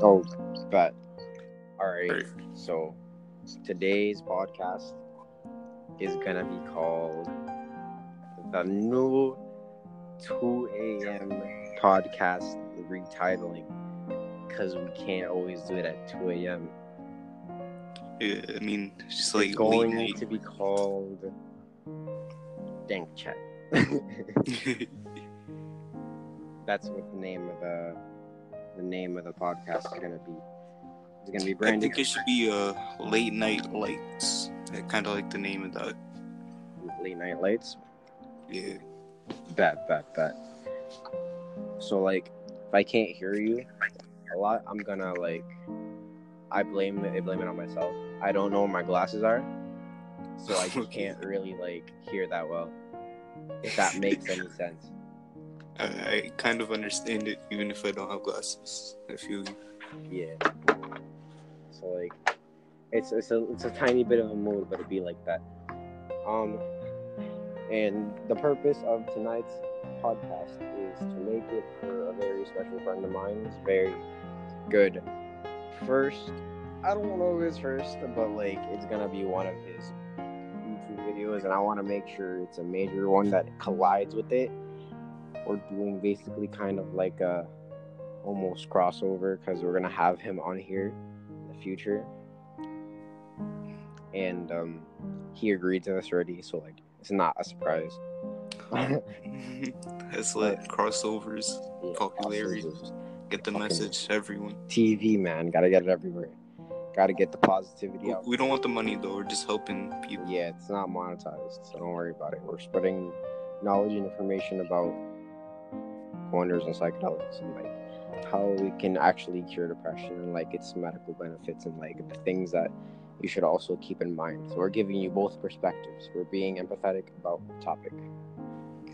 Oh, but all right. Right. So today's podcast is gonna be called the new 2 a.m. podcast retitling because we can't always do it at 2 a.m. Yeah, I mean, it's just like it's late going night. to be called Dank Chat. That's what the name of the the name of the podcast is gonna be. It's gonna be branded. I think it should be uh late night lights. I kind of like the name of that. Late Night Lights. Yeah. Bet, bet, bet. So like, if I can't hear you a lot, I'm gonna like, I blame it. I blame it on myself. I don't know where my glasses are, so I just can't really like hear that well. If that makes any sense. I, kind of understand it, even if I don't have glasses. I feel you. Yeah. So like, it's it's a it's a tiny bit of a mood, but it'd be like that. Um, and the purpose of tonight's podcast is to make it for a very special friend of mine. It's very good. First, I don't know it's first, but like it's gonna be one of his YouTube videos, and I want to make sure it's a major one that collides with it. We're doing basically kind of like a almost crossover because we're gonna have him on here in the future, and um, he agreed to this already, so like it's not a surprise. That's like crossovers, Yeah, Popularity. crosses get the message everyone. TV man, gotta get it everywhere. Gotta get the positivity out. We don't want the money though. We're just helping people. Yeah, it's not monetized, so don't worry about it. We're spreading knowledge and information about wonders and psychedelics and like how we can actually cure depression and like its medical benefits and like the things that you should also keep in mind. So we're giving you both perspectives. We're being empathetic about the topic.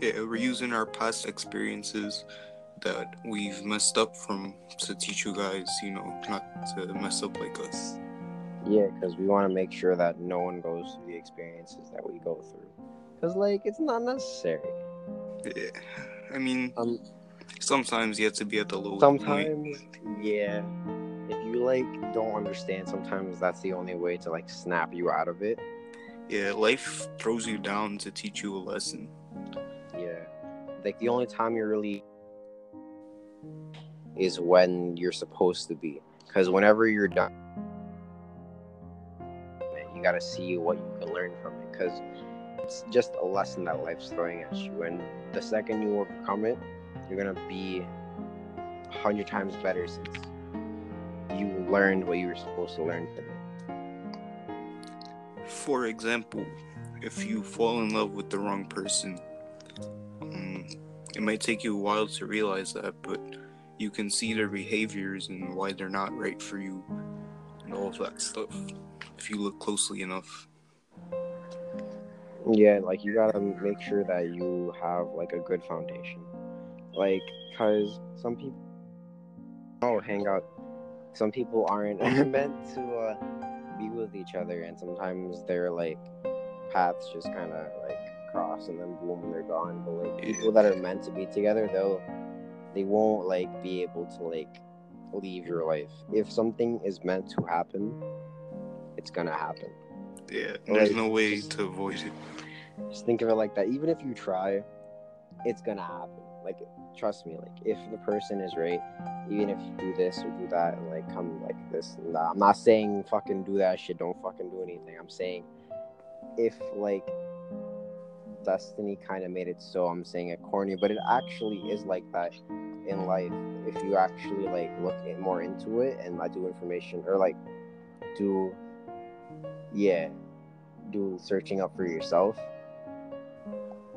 Yeah, we're using our past experiences that we've messed up from to teach you guys, you know, not to mess up like us. Yeah, because we want to make sure that no one goes through the experiences that we go through. Because like it's not necessary. Yeah. I mean, Um, sometimes you have to be at the lowest point. sometimes yeah. If you like don't understand sometimes that's the only way to like snap you out of it. Yeah, life throws you down to teach you a lesson. yeah. Like the only time you're really is when you're supposed to be. Because whenever you're done you got to see what you can learn from it. Because it's just a lesson that life's throwing at you and the second you overcome it you're gonna be a hundred times better since you learned what you were supposed to learn from it For example, if you fall in love with the wrong person, um, it might take you a while to realize that, but you can see their behaviors and why they're not right for you and all of that stuff if you look closely enough. Yeah, like you gotta make sure that you have like a good foundation. Like, cause some people oh hang out. Some people aren't meant to uh, be with each other, and sometimes their like paths just kind of like cross, and then boom, they're gone. But like people that are meant to be together, they'll they won't like be able to like leave your life. If something is meant to happen, it's gonna happen. Yeah, there's Like, no way just- to avoid it. Just think of it like that. Even if you try, it's gonna happen. Like, trust me. Like, if the person is right, even if you do this or do that, and like come like this, and that. I'm not saying fucking do that shit. Don't fucking do anything. I'm saying if like destiny kind of made it so, I'm saying it corny, but it actually is like that in life. If you actually like look more into it and like do information or like do, yeah, do searching up for yourself.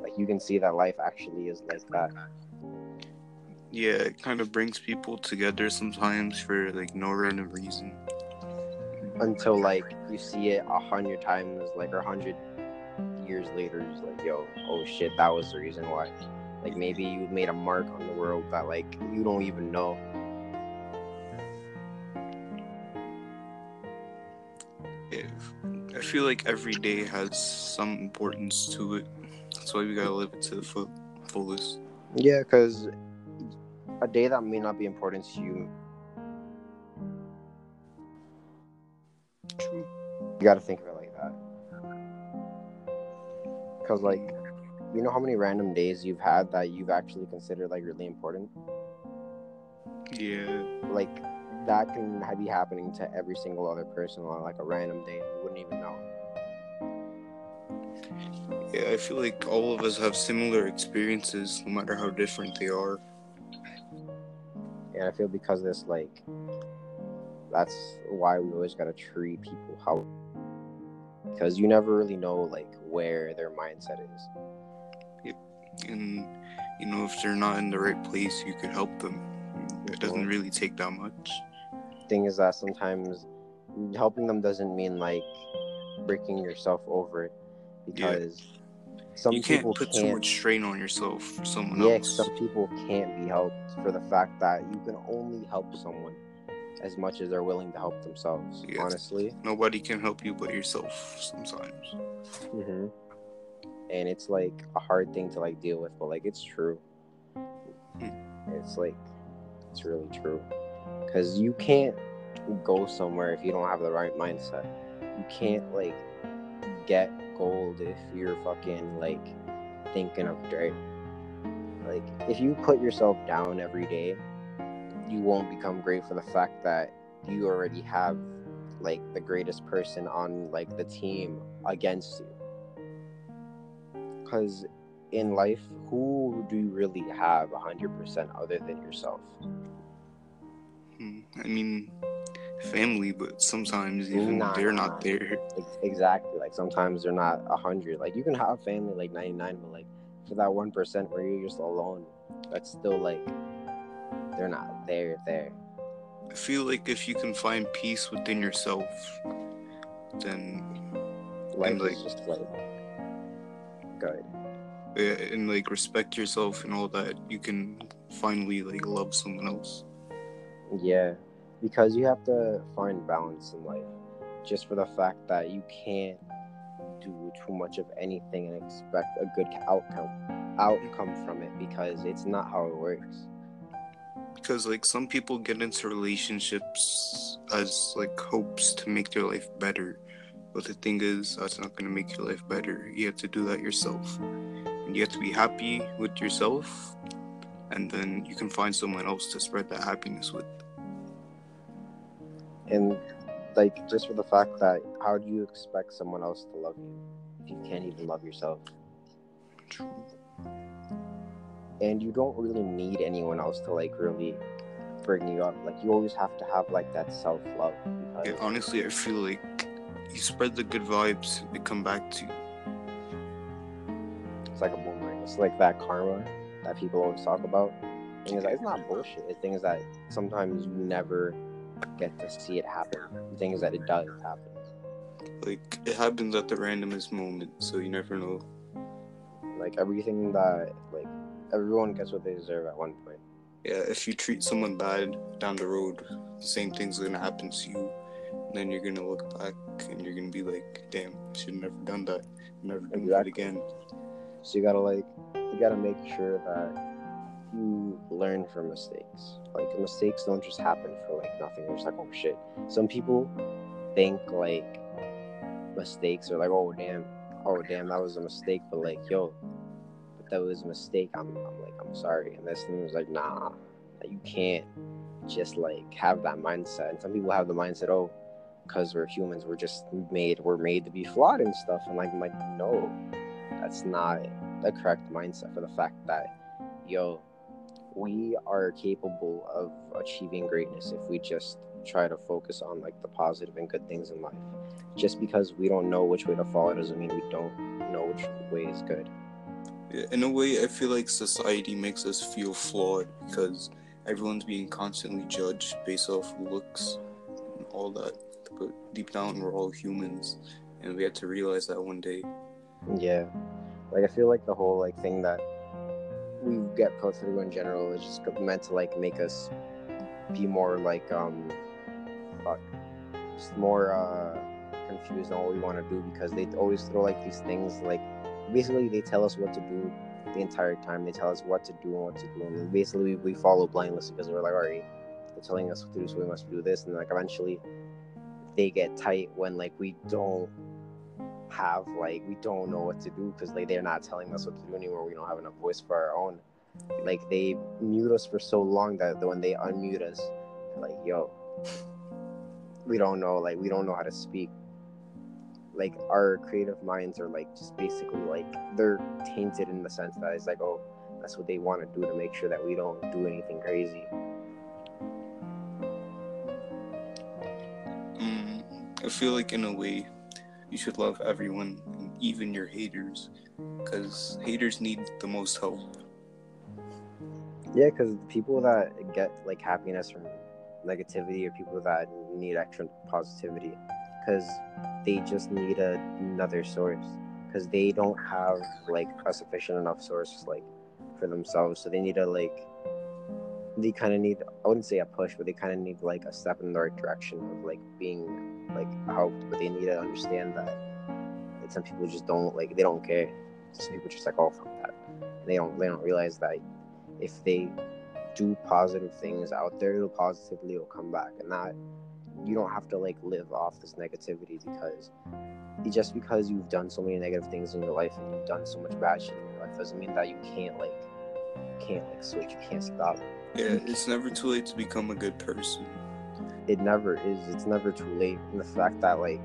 Like you can see that life actually is like that. Yeah, it kind of brings people together sometimes for like no random reason. until like you see it a hundred times like or a hundred years later it's like yo oh shit that was the reason why. Like maybe you made a mark on the world that like you don't even know I feel like every day has some importance to it. That's why we gotta live it to the full, fullest. Yeah, because a day that may not be important to you. True. You gotta think of it like that. Because, like, you know how many random days you've had that you've actually considered, like, really important? Yeah. Like, that can be happening to every single other person on, like, a random day. You wouldn't even know. Yeah, I feel like all of us have similar experiences, no matter how different they are. And I feel because of this, like, that's why we always got to treat people how. Because you never really know, like, where their mindset is. Yep. And, you know, if they're not in the right place, you could help them. It doesn't really take that much. thing is that sometimes helping them doesn't mean like breaking yourself over it because some you can't people put can't too much strain on yourself for someone yeah else. some people can't be helped for the fact that you can only help someone as much as they're willing to help themselves Yes. honestly Nobody can help you but yourself sometimes. hmm and it's like a hard thing to like deal with but like it's true it's like it's really true because you can't go somewhere if you don't have the right mindset. You can't like get gold if you're fucking like thinking of dirt. Like if you put yourself down every day you won't become great for the fact that you already have like the greatest person on like the team against you. Because in life who do you really have 100% other than yourself? Hmm, I mean, family, but sometimes even Nah, they're not there. Exactly like sometimes they're not a 100 like you can have family like 99 but like for that 1% where you're just alone that's still like they're not there there. I feel like if you can find peace within yourself, then life like- is just like good and like respect yourself and all that, you can finally like love someone else. Yeah, because you have to find balance in life. Just for the fact that you can't do too much of anything and expect a good outcome outcome from it because it's not how it works. Because like some people get into relationships as like hopes to make their life better. But the thing is, that's not gonna make your life better. You have to do that yourself. And you have to be happy with yourself and then you can find someone else to spread that happiness with. And like just for the fact that how do you expect someone else to love you if you can't even love yourself? And you don't really need anyone else to like really bring you up. Like you always have to have like that self love Yeah, honestly, I feel like you spread the good vibes, they come back to you. It's like a boomerang. It's like that karma that people always talk about. Thing is, that it's not bullshit. The thing is that sometimes you never get to see it happen. The thing is that it does happen. Like it happens at the randomest moment, so you never know. Like everything that like everyone gets what they deserve at one point. Yeah, if you treat someone bad down the road, the same thing's gonna happen to you. And then you're gonna look back and you're gonna be like, damn, I should have never done that. Never do that again. So you gotta like you gotta make sure that you learn from mistakes. Like mistakes don't just happen for like nothing. They're just like oh shit. Some people think like mistakes are like oh damn, oh damn that was a mistake, but like yo, but that was a mistake. I'm, I'm like I'm sorry, and this thing was like nah, that you can't just like have that mindset. And some people have the mindset oh, because we're humans, we're just made we're made to be flawed and stuff. And like I'm like no, that's not the correct mindset for the fact that yo we are capable of achieving greatness if we just try to focus on like the positive and good things in life just because we don't know which way to follow doesn't mean we don't know which way is good in a way, I feel like society makes us feel flawed because everyone's being constantly judged based off looks and all that. But deep down, we're all humans, and we have to realize that one day. yeah like i feel like the whole like thing that we get put through in general is just meant to like make us be more like um fuck just more uh confused on what we want to do because they always throw like these things like basically they tell us what to do the entire time they tell us what to do and what to do and basically we follow blindly because we're like alright they're telling us what to do so we must do this and like eventually they get tight when like we don't have like we don't know what to do because like they're not telling us what to do anymore. We don't have enough voice for our own. Like they mute us for so long that when they unmute us, like yo, we don't know. Like we don't know how to speak. Like our creative minds are like just basically like they're tainted in the sense that it's like oh that's what they want to do to make sure that we don't do anything crazy. Mm, I feel like in a way, you should love everyone, even your haters, because haters need the most help. Yeah, because people that get like happiness from negativity or people that need extra positivity, because they just need a, another source, because they don't have like a sufficient enough source like for themselves, so they need to like they kind of need I wouldn't say a push, but they kind of need like a step in the right direction of like being like helped, but they need to understand that some people just don't like they don't care. Some people just like oh fuck that. and They don't they don't realize that if they do positive things out there, it'll positively will come back, and that you don't have to like live off this negativity because just because you've done so many negative things in your life and you've done so much bad shit in your life doesn't mean that you can't like can't like switch, you can't stop. Yeah, it's never too late to become a good person. It never is. It's never too late. And the fact that like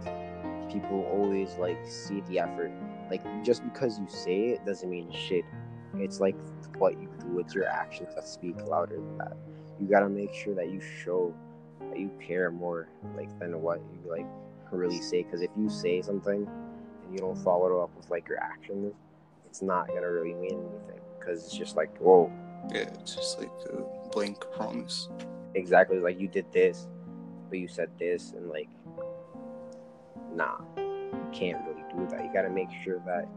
people always like see the effort. Like just because you say it doesn't mean shit. It's like what you do with your actions that speak louder than that. You gotta make sure that you show that you care more like than what you like really say. Because if you say something and you don't follow it up with like your actions, it's not gonna really mean anything. Because it's just like whoa, Yeah, it's just like a blank promise. exactly like you did this, but you said this, and like, nah, you can't really do that. You gotta make sure that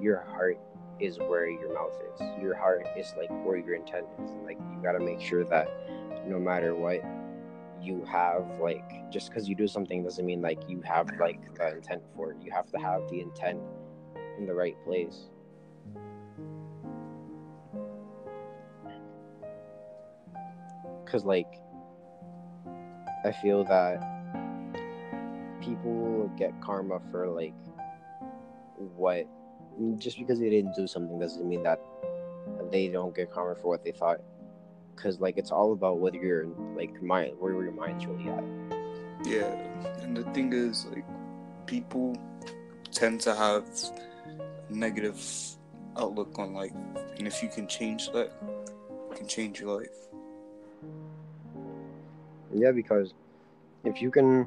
your heart is where your mouth is. Your heart is like where your intent is. And, like, you gotta make sure that no matter what you have, like, just because you do something doesn't mean like you have like the intent for it. You have to have the intent in the right place. Cause like I feel that people get karma for like what just because they didn't do something doesn't mean that they don't get karma for what they thought. Cause like it's all about whether you're like mind where your mind's really at. Yeah, and the thing is, like, people tend to have negative outlook on life, and if you can change that, you can change your life. Yeah, because if you can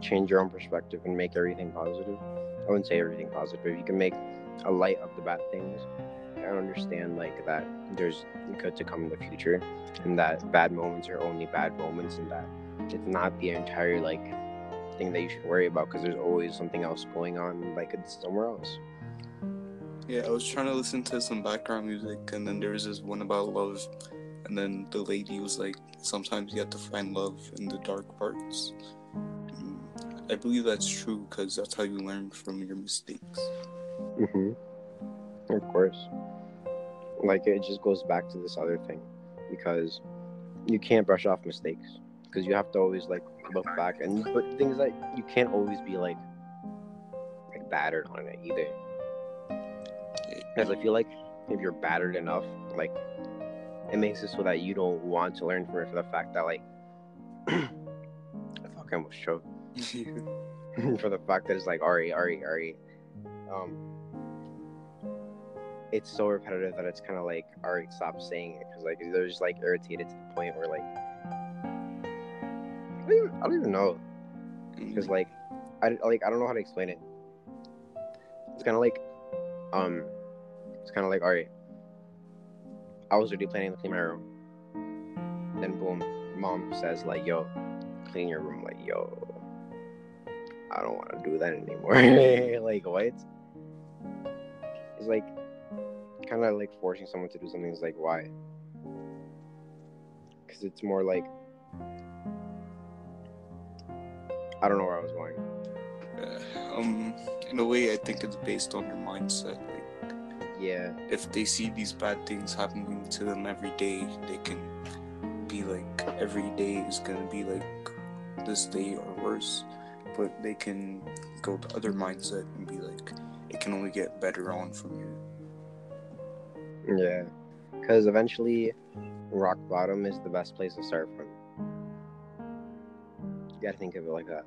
change your own perspective and make everything positive, I wouldn't say everything positive. You can make a light of the bad things and understand like that there's good to come in the future and that bad moments are only bad moments and that it's not the entire like thing that you should worry about because there's always something else going on like it's somewhere else. Yeah, I was trying to listen to some background music, and then there was this one about love, and then the lady was like, "Sometimes you have to find love in the dark parts." And I believe that's true because that's how you learn from your mistakes. Mm-hmm. Of course. Like it just goes back to this other thing because you can't brush off mistakes because you have to always like look back and but things that you can't always be like like battered on it either. Because I feel like if you're battered enough, like it makes it so that you don't want to learn from it for the fact that like I fucking almost choked. for the fact that it's like Ari, Ari, Ari. Um, it's so repetitive that it's kind of like Ari, stop saying it because like they're just like irritated to the point where like I don't even, I don't even know because like I like I don't know how to explain it. It's kind of like um, it's kind of like Ari. I was already planning to clean my room. Then boom, mom says like, "Yo, clean your room." Like, yo, I don't want to do that anymore. like, what? It's like kind of like forcing someone to do something. Is like, why? Because it's more like I don't know where I was going. Uh, um, in a way, I think it's based on your mindset. Yeah, if they see these bad things happening to them every day, they can be like, every day is gonna be like this day or worse. but they can go to other mindset and be like, it can only get better on from here. Yeah, because eventually, rock bottom is the best place to start from. You gotta think of it like that.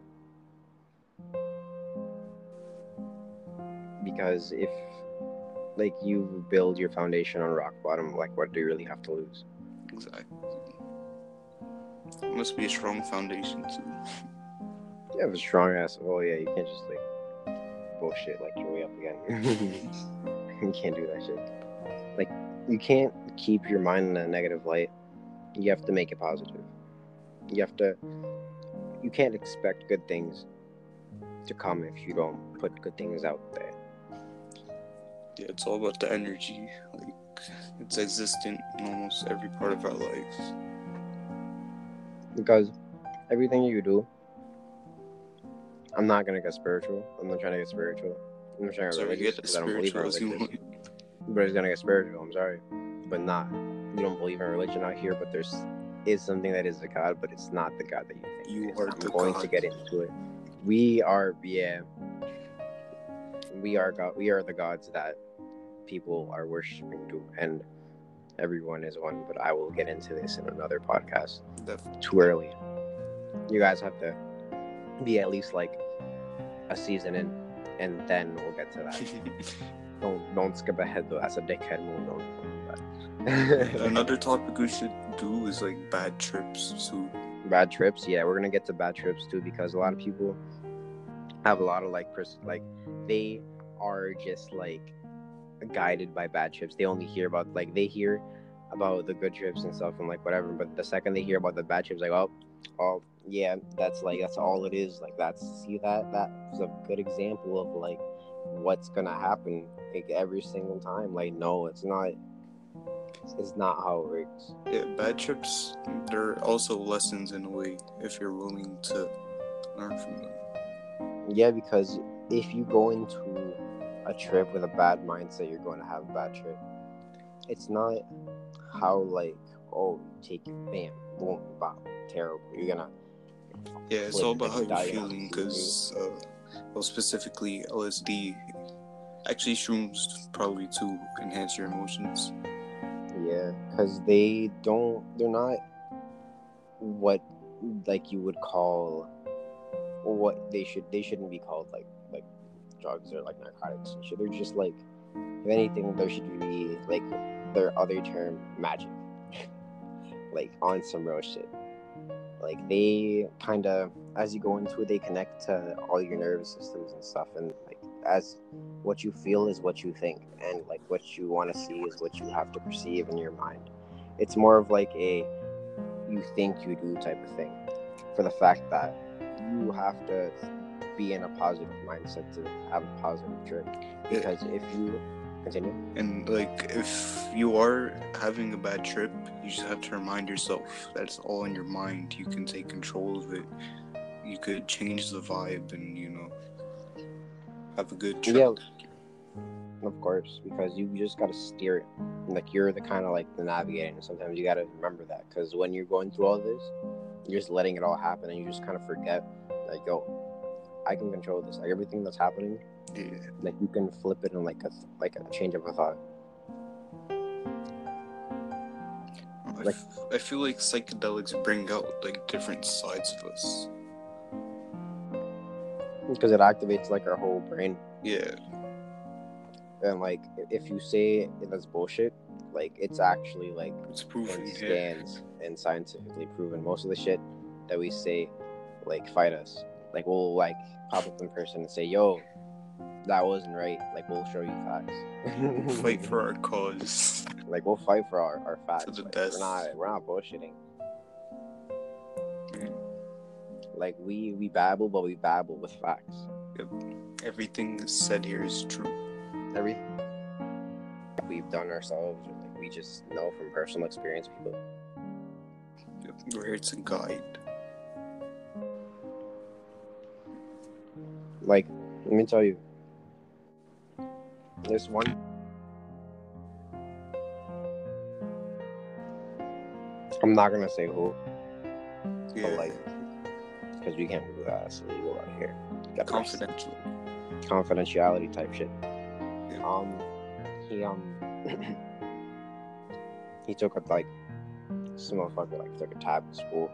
Because if, like, you build your foundation on rock bottom, like, what do you really have to lose? Exactly. It must be a strong foundation too. You have a strong ass. Well, yeah, you can't just like bullshit like your way up again. you can't do that shit. Like, you can't keep your mind in a negative light. You have to make it positive. You have to. You can't expect good things to come if you don't put good things out there. Yeah, it's all about the energy. Like it's existent in almost every part of our lives. Because everything you do, I'm not gonna get spiritual. I'm not trying to get spiritual. I'm not trying to So get you religious get the 'cause I don't believe in spiritual religion. But it's gonna get spiritual. I'm sorry, but not. You don't believe in religion out here, but there's is something that is a god, but it's not the god that you think. You are I'm the going to get into it. We are, yeah. We are God. We are the gods that people are worshiping to, and everyone is one. But I will get into this in another podcast. Too early. You guys have to be at least like a season in, and then we'll get to that. Don't don't skip ahead though. That's a dickhead move. Don't, don't do that. Another topic we should do is like bad trips. So bad trips. Yeah, we're gonna get to bad trips too because a lot of people have a lot of like pers- like they are just like guided by bad trips. They only hear about like they hear about the good trips and stuff and like whatever. But the second they hear about the bad trips, like oh, oh yeah, that's like that's all it is. Like that's see that that's a good example of like what's gonna happen like every single time. Like no, it's not. It's not how it works. yeah, bad trips. They're also lessons in a way if you're willing to learn from them. Yeah, because if you go into a trip with a bad mindset, you're going to have a bad trip. It's not how like oh you take it, bam, boom, bam, terrible. You're gonna Yeah, it's all about how you're feeling because, uh, well, specifically LSD, actually shrooms probably to enhance your emotions. yeah, because they don't. They're not what like you would call what they should. They shouldn't be called like like drugs or like narcotics and shit. They're just like if anything, there should be like their other term magic. like on some real shit. Like they kind of, as you go into it, they connect to all your nervous systems and stuff, and like as what you feel is what you think, and like what you want to see is what you have to perceive in your mind. It's more of like a you think you do type of thing, for the fact that you have to be in a positive mindset to have a positive trip. Because if you continue, And like, if you are having a bad trip, you just have to remind yourself that it's all in your mind. You can take control of it. You could change the vibe, and you know, have a good trip. Yeah, of course, because you just gotta steer it. Like you're the kind of like the navigator, and sometimes you gotta remember that. Because when you're going through all this, you're just letting it all happen, and you just kind of forget, like, yo, I can control this. Like everything that's happening, Yeah. like you can flip it in like a like a change of a thought. I Like- f- I feel like psychedelics bring out like different sides of us. Because it activates like our whole brain, Yeah. and like if you say that's bullshit, like it's actually like It's proven. in Yeah. scans and scientifically proven. Most of the shit that we say, like, fight us. Like, we'll like pop up in person and say, "Yo, that wasn't right." Like, we'll show you facts. Fight for our cause. Like, we'll fight for our, our facts. the Like, death. we're not we're not bullshitting. Mm. Like, we we babble, but we babble with facts. Everything said here is true. Everything we've done ourselves, or like we just know from personal experience. People, We're here to guide. Like, let me tell you, this one. I'm not gonna say who, Yeah. but like because we can't do that. It's illegal out here. Confidential. confidentiality type shit. Yeah. Um, he um, he took a like, some motherfucker like took a tab in school,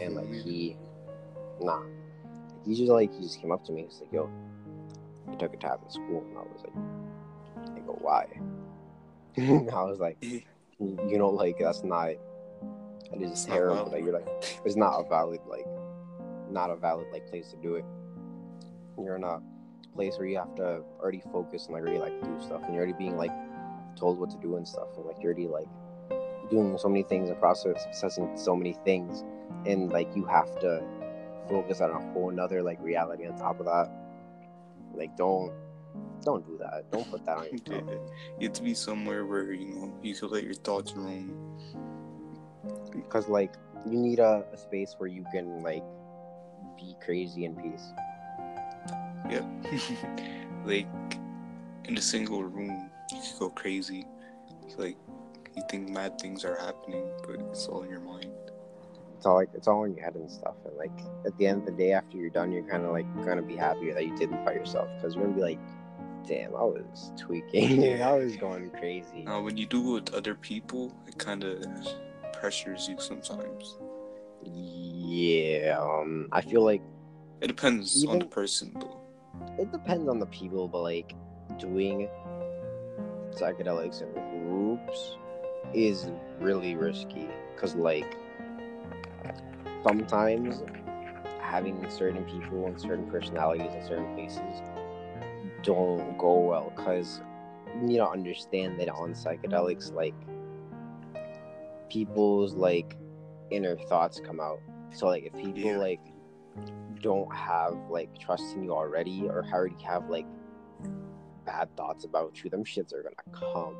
and like he, nah, he just like he just came up to me. He's like, "Yo, he took a tab in school," and I was like, "I go, why?" And I was like, "You know, like that's not, that is It's terrible that you're like, it's not a valid like, not a valid like place to do it. You're in a place where you have to already focus and like already like do stuff, and you're already being like told what to do and stuff, and like you're already like doing so many things and processing so many things, and like you have to focus on a whole nother like reality on top of that. Like don't don't do that. Don't put that on Yeah. yourself. You have to be somewhere where you know you can let your thoughts roam. because like you need a, a space where you can like be crazy in peace. Yep. like in a single room, you could go crazy. Like you think mad things are happening, but it's all in your mind. It's all like it's all in your head and stuff. And like at the end of the day, after you're done, you're kind of like gonna be happier that you did it by yourself because you're gonna be like, damn, I was tweaking, I was going crazy. Now, when you do it with other people, it kind of pressures you sometimes. Yeah, um, I feel like It depends on the person, though. it depends on the people, but like doing psychedelics in groups is really risky because like sometimes having certain people and certain personalities in certain places don't go well because you need to understand that on psychedelics like people's like inner thoughts come out so like if people Yeah. like don't have like trust in you already or already have like bad thoughts about you, them shits are gonna come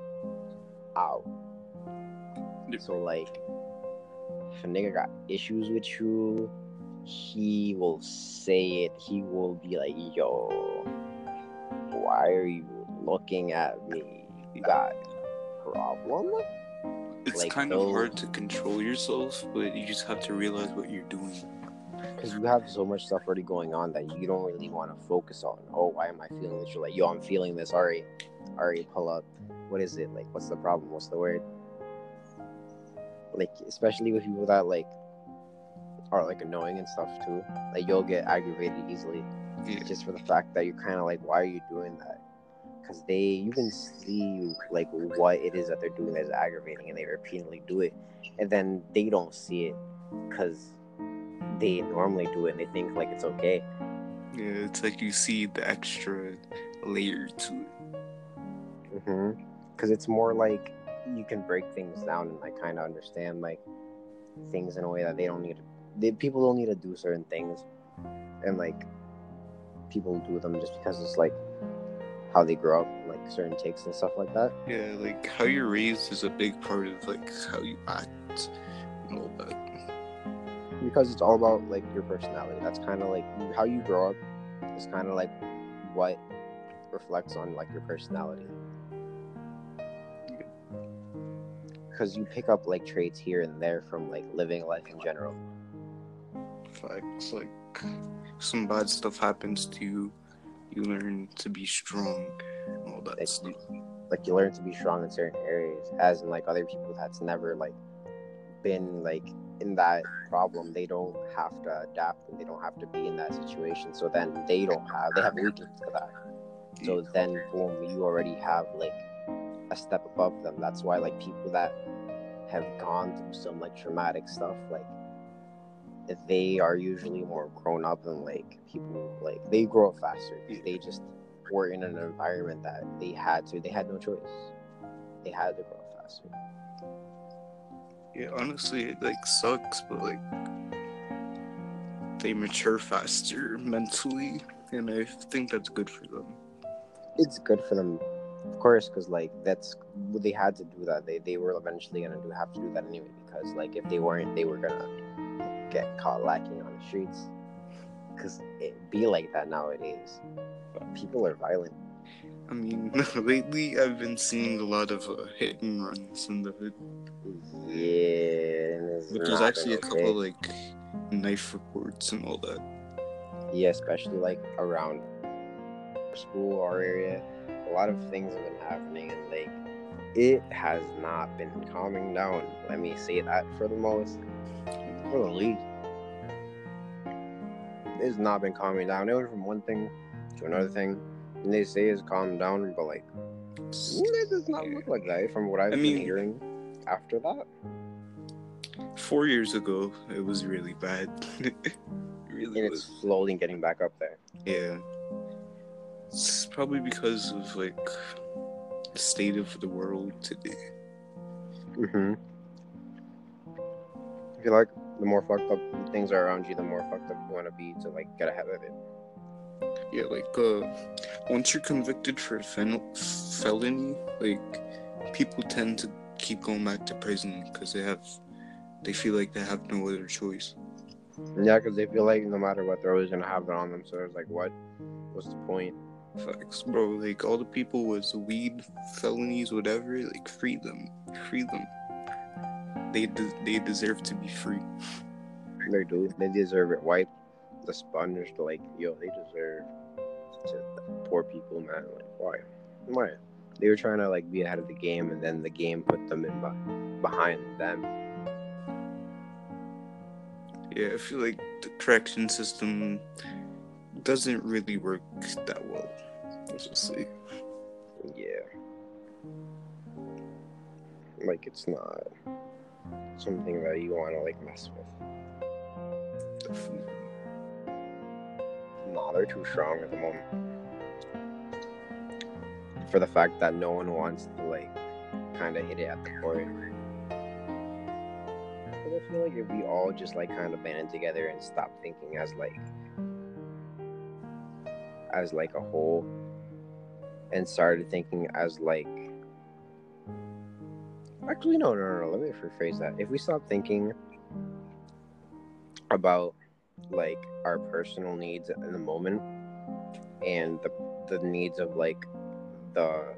out. So like if a nigga got issues with you, he will say it. He will be like, yo, why are you looking at me? You got a problem? It's Like kind of hard to control yourself, but you just have to realize what you're doing. Because you have so much stuff already going on that you don't really want to focus on. Oh, why am I feeling this? You're like, yo, I'm feeling this. Alright, alright, pull up. What is it? Like, what's the problem? What's the word? Like, especially with people that like are like annoying and stuff too. Like, you'll get aggravated easily Yeah. just for the fact that you're kind of like, why are you doing that? Because they, you can see like what it is that they're doing that's aggravating, and they repeatedly do it, and then they don't see it because they normally do it, and they think like it's okay. Yeah, it's like you see the extra layer to it. Mm-hmm. Because it's more like you can break things down and like kind of understand like things in a way that they don't need. To, they, people don't need to do certain things, and like people do them just because it's like how they grow up, like certain takes and stuff like that. Yeah, like how you're raised is a big part of like how you act and all that. because it's all about like your personality. That's kind of like how you grow up. Is kind of like what reflects on like your personality. Because you pick up like traits here and there from like living life in general. Facts like some bad stuff happens to you, you learn to be strong and all that Like, stuff. like you learn to be strong in certain areas, as in like other people that's never like been like in that problem. They don't have to adapt and they don't have to be in that situation. So then they don't have they have weakness to that. So then, boom, you already have like a step above them. That's why like people that have gone through some like traumatic stuff, like they are usually more grown up than like people like they grow up faster. 'cause They just were in an environment that they had to. They had no choice. They had to grow up faster. Yeah, honestly, it like sucks, but like they mature faster mentally, and I think that's good for them. It's good for them, of course, because like that's they had to do that. They they were eventually gonna do have to do that anyway because like if they weren't, they were gonna get caught lacking on the streets. Because it be like that nowadays. People are violent. I mean, lately I've been seeing a lot of uh, hit and runs in the hood. Yeah, But there's actually a couple okay. like knife reports and all that. Yeah, especially like around school or area, lot of things have been happening, and like it has not been calming down. Let me say that for the most, for the least. It's not been calming down. It went from one thing to another thing, and they say it's calmed down, but like it does not look like that from what I've I been mean- hearing. After that, Four years ago, it was really bad. really and was. it's slowly getting back up there. Yeah. It's probably because of like the state of the world today. Mm-hmm. I feel like the more fucked up things are around you, the more fucked up you want to be to like get ahead of it. Yeah, like uh, once you're convicted for a fen- felony, like people tend to keep going back to prison because they have, they feel like they have no other choice. Yeah, because they feel like no matter what, they're always gonna have it on them. So it's like, what? What's the point? Facts, bro. Like all the people with weed felonies, whatever, like free them, free them. They de- they deserve to be free. They do. They deserve it. Wipe the sponge. Like, yo, they deserve to poor people, man. Like, why? Why? They were trying to like be ahead of the game, and then the game put them in be- behind them. Yeah, I feel like the correction system doesn't really work that well. Let's just say. Yeah. Like, it's not something that you want to like mess with. Definitely. Nah, they're too strong at the moment. For the fact that no one wants to like kind of hit it at the point. I feel like if we all just like kind of banded together and stop thinking as like as like a whole and started thinking as like actually no no no, let me rephrase that. If we stop thinking about like our personal needs in the moment and the the needs of like the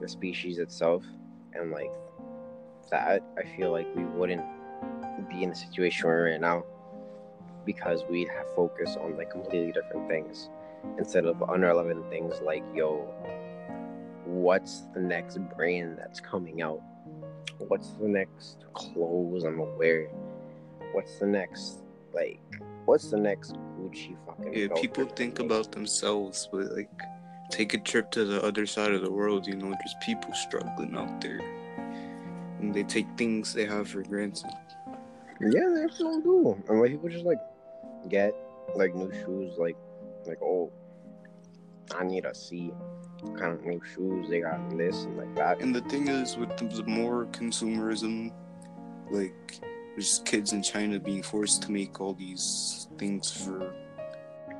the species itself and like that I feel like we wouldn't be in the situation we're in now because we'd have focus on like completely different things instead of unrelevant things like yo what's the next brand that's coming out what's the next clothes i'm gonna wear what's the next like what's the next gucci fucking Yeah, people think about themselves, but like, take a trip to the other side of the world. You know, there's people struggling out there, and they take things they have for granted. yeah they still do and like people just like get like new shoes like like oh i need to see kind of new shoes they got this and like that And the thing is, with the, more consumerism, like, there's kids in China being forced to make all these things for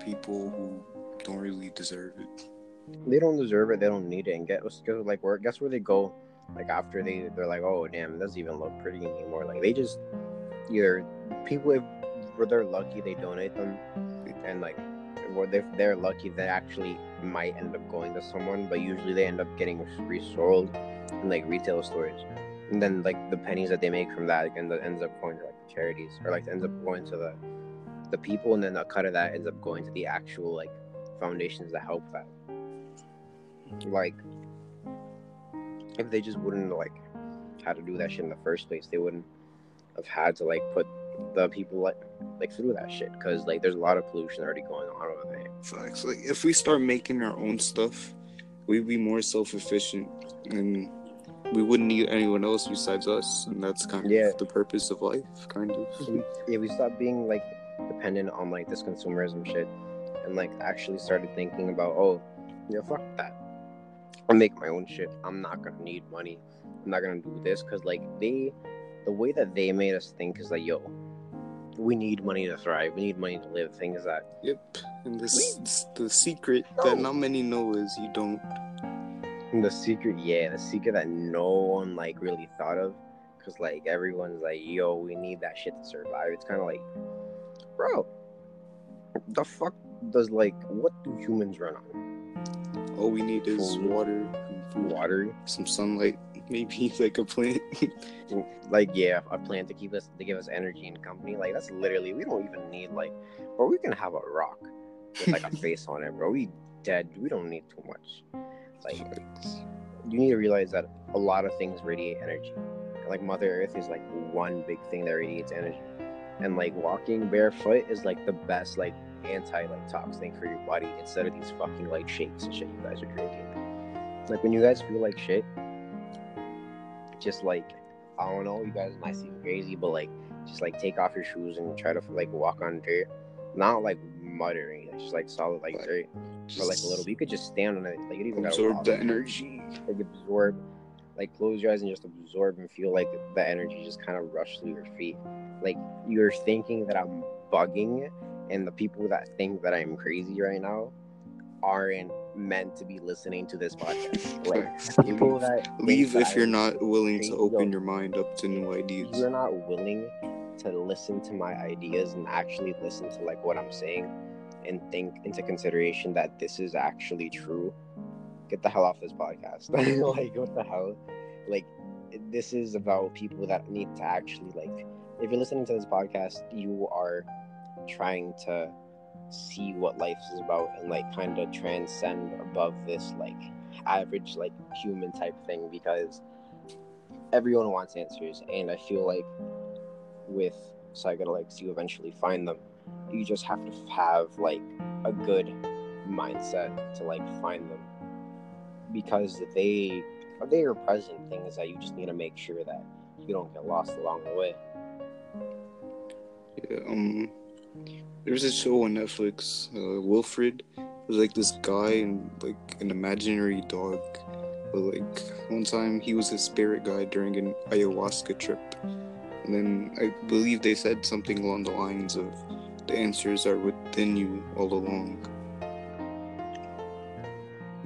people who don't really deserve it. they don't deserve it. They don't need it. And get like where guess where they go like after they they're like oh damn it doesn't even look pretty anymore. Like they just either people if where they're lucky they donate them and like where they they're lucky they actually might end up going to someone, but usually they end up getting resold in like retail stores. And then like the pennies that they make from that ends up, ends up going to like charities or like ends up going to the the people and then a cut of that ends up going to the actual like foundations that help that like if they just wouldn't like had to do that shit in the first place they wouldn't have had to like put the people like like through that shit because like there's a lot of pollution already going on over there Facts. Like, if we start making our own stuff, we'd be more self-efficient, and we wouldn't need anyone else besides us. And that's kind Yeah. of the purpose of life, kind of. we, if we stop being like dependent on like this consumerism shit and like actually started thinking about oh yeah fuck that i'll make my own shit i'm not gonna need money i'm not gonna do this because like they the way that they made us think is like yo we need money to thrive we need money to live things that Yep. And this, this the secret No. that not many know is you don't. the secret yeah the secret that no one like really thought of because like everyone's like yo we need that shit to survive it's kind of like bro the fuck does like what do humans run on All we need is Food. water and food, water some sunlight. Maybe like a plant. like yeah, a plant to keep us to give us energy and company. Like that's literally we don't even need like, or we can have a rock with like a face on it, bro. We dead. We don't need too much. Like you need to realize that a lot of things radiate energy. Like Mother Earth is like one big thing that radiates energy, and like walking barefoot is like the best like anti like tox thing for your body instead of these fucking like shakes and shit you guys are drinking. Like when you guys feel like shit, just like I don't know, you guys might seem crazy, but like just like take off your shoes and try to like walk on dirt, not like muttering, just like solid like dirt, for like a little. Bit. You could just stand on it, like you even absorb the energy, like absorb, like close your eyes and just absorb and feel like the energy just kind of rush through your feet. Like you're thinking that I'm bugging, and the people that think that I'm crazy right now aren't meant to be listening to this podcast. Like people that leave if you're not willing to open your mind up to new ideas. You're not willing to listen to my ideas and actually listen to like what I'm saying and think into consideration that this is actually true. Get the hell off this podcast. like what the hell? Like this is about people that need to actually like if you're listening to this podcast, you are trying to see what life is about and like kind of transcend above this like average like human type thing because everyone wants answers and i feel like with psychedelics you eventually find them. You just have to have like a good mindset to like find them because they they are present things that you just need to make sure that you don't get lost along the way. Yeah um there's a show on Netflix, uh, Wilfred. It was like this guy and like an imaginary dog. But like one time he was a spirit guide during an ayahuasca trip. And then I believe they said something along the lines of the answers are within you all along.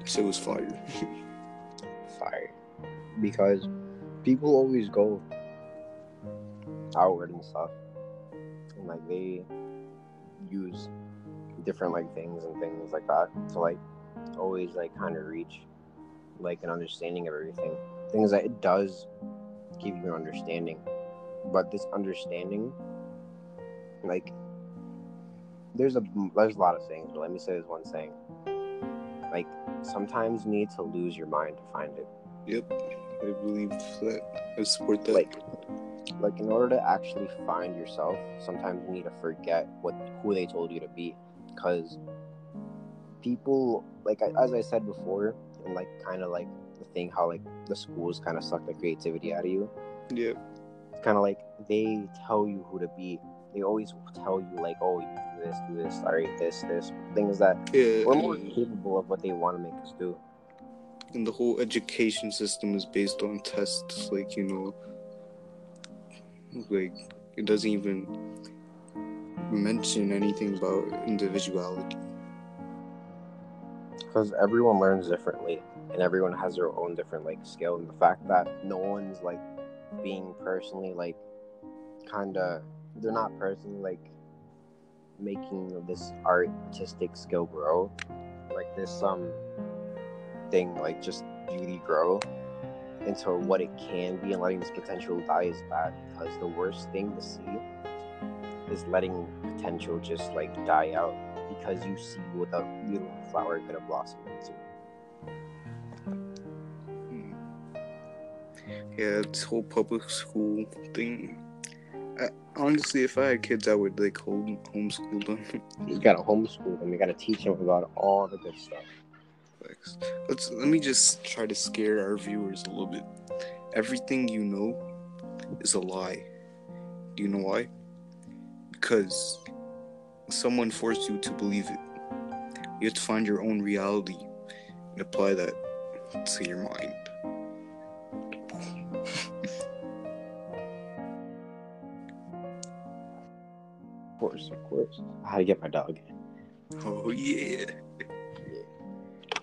So it was fire. fire. Because people always go outward and stuff. And like they use different like things and things like that to like always like kind of reach like an understanding of everything. Things that it does give you an understanding, but this understanding, like, there's a there's a lot of things, but let me say this one thing. Like, sometimes you need to lose your mind to find it. Yep, I believe that. I support that. Like, like in order to actually find yourself sometimes you need to forget what who they told you to be. Because people like as i said before and like kind of like the thing how like the schools kind of suck the creativity out of you. Yeah. It's kind of like they tell you who to be. They always tell you like oh you do this do this all right this this things that yeah, we're more capable of what they want to make us do. And the whole education system is based on tests like you know like it doesn't even mention anything about individuality. Because everyone learns differently, and everyone has their own different like skill. And the fact that no one's like being personally like kind of they're not personally like making this artistic skill grow, like this um thing like just beauty grow into what it can be and letting this potential die is bad because the worst thing to see is letting potential just like die out because you see what a beautiful flower could have blossomed into. Hmm. Yeah, this whole public school thing. I, honestly, if I had kids, I would like home homeschool them. you gotta homeschool them. You gotta teach them about all the good stuff. Let's let me just try to scare our viewers a little bit. Everything you know is a lie. Do you know why? Because someone forced you to believe it. You have to find your own reality and apply that to your mind. of course, of course. How to get my dog? Oh yeah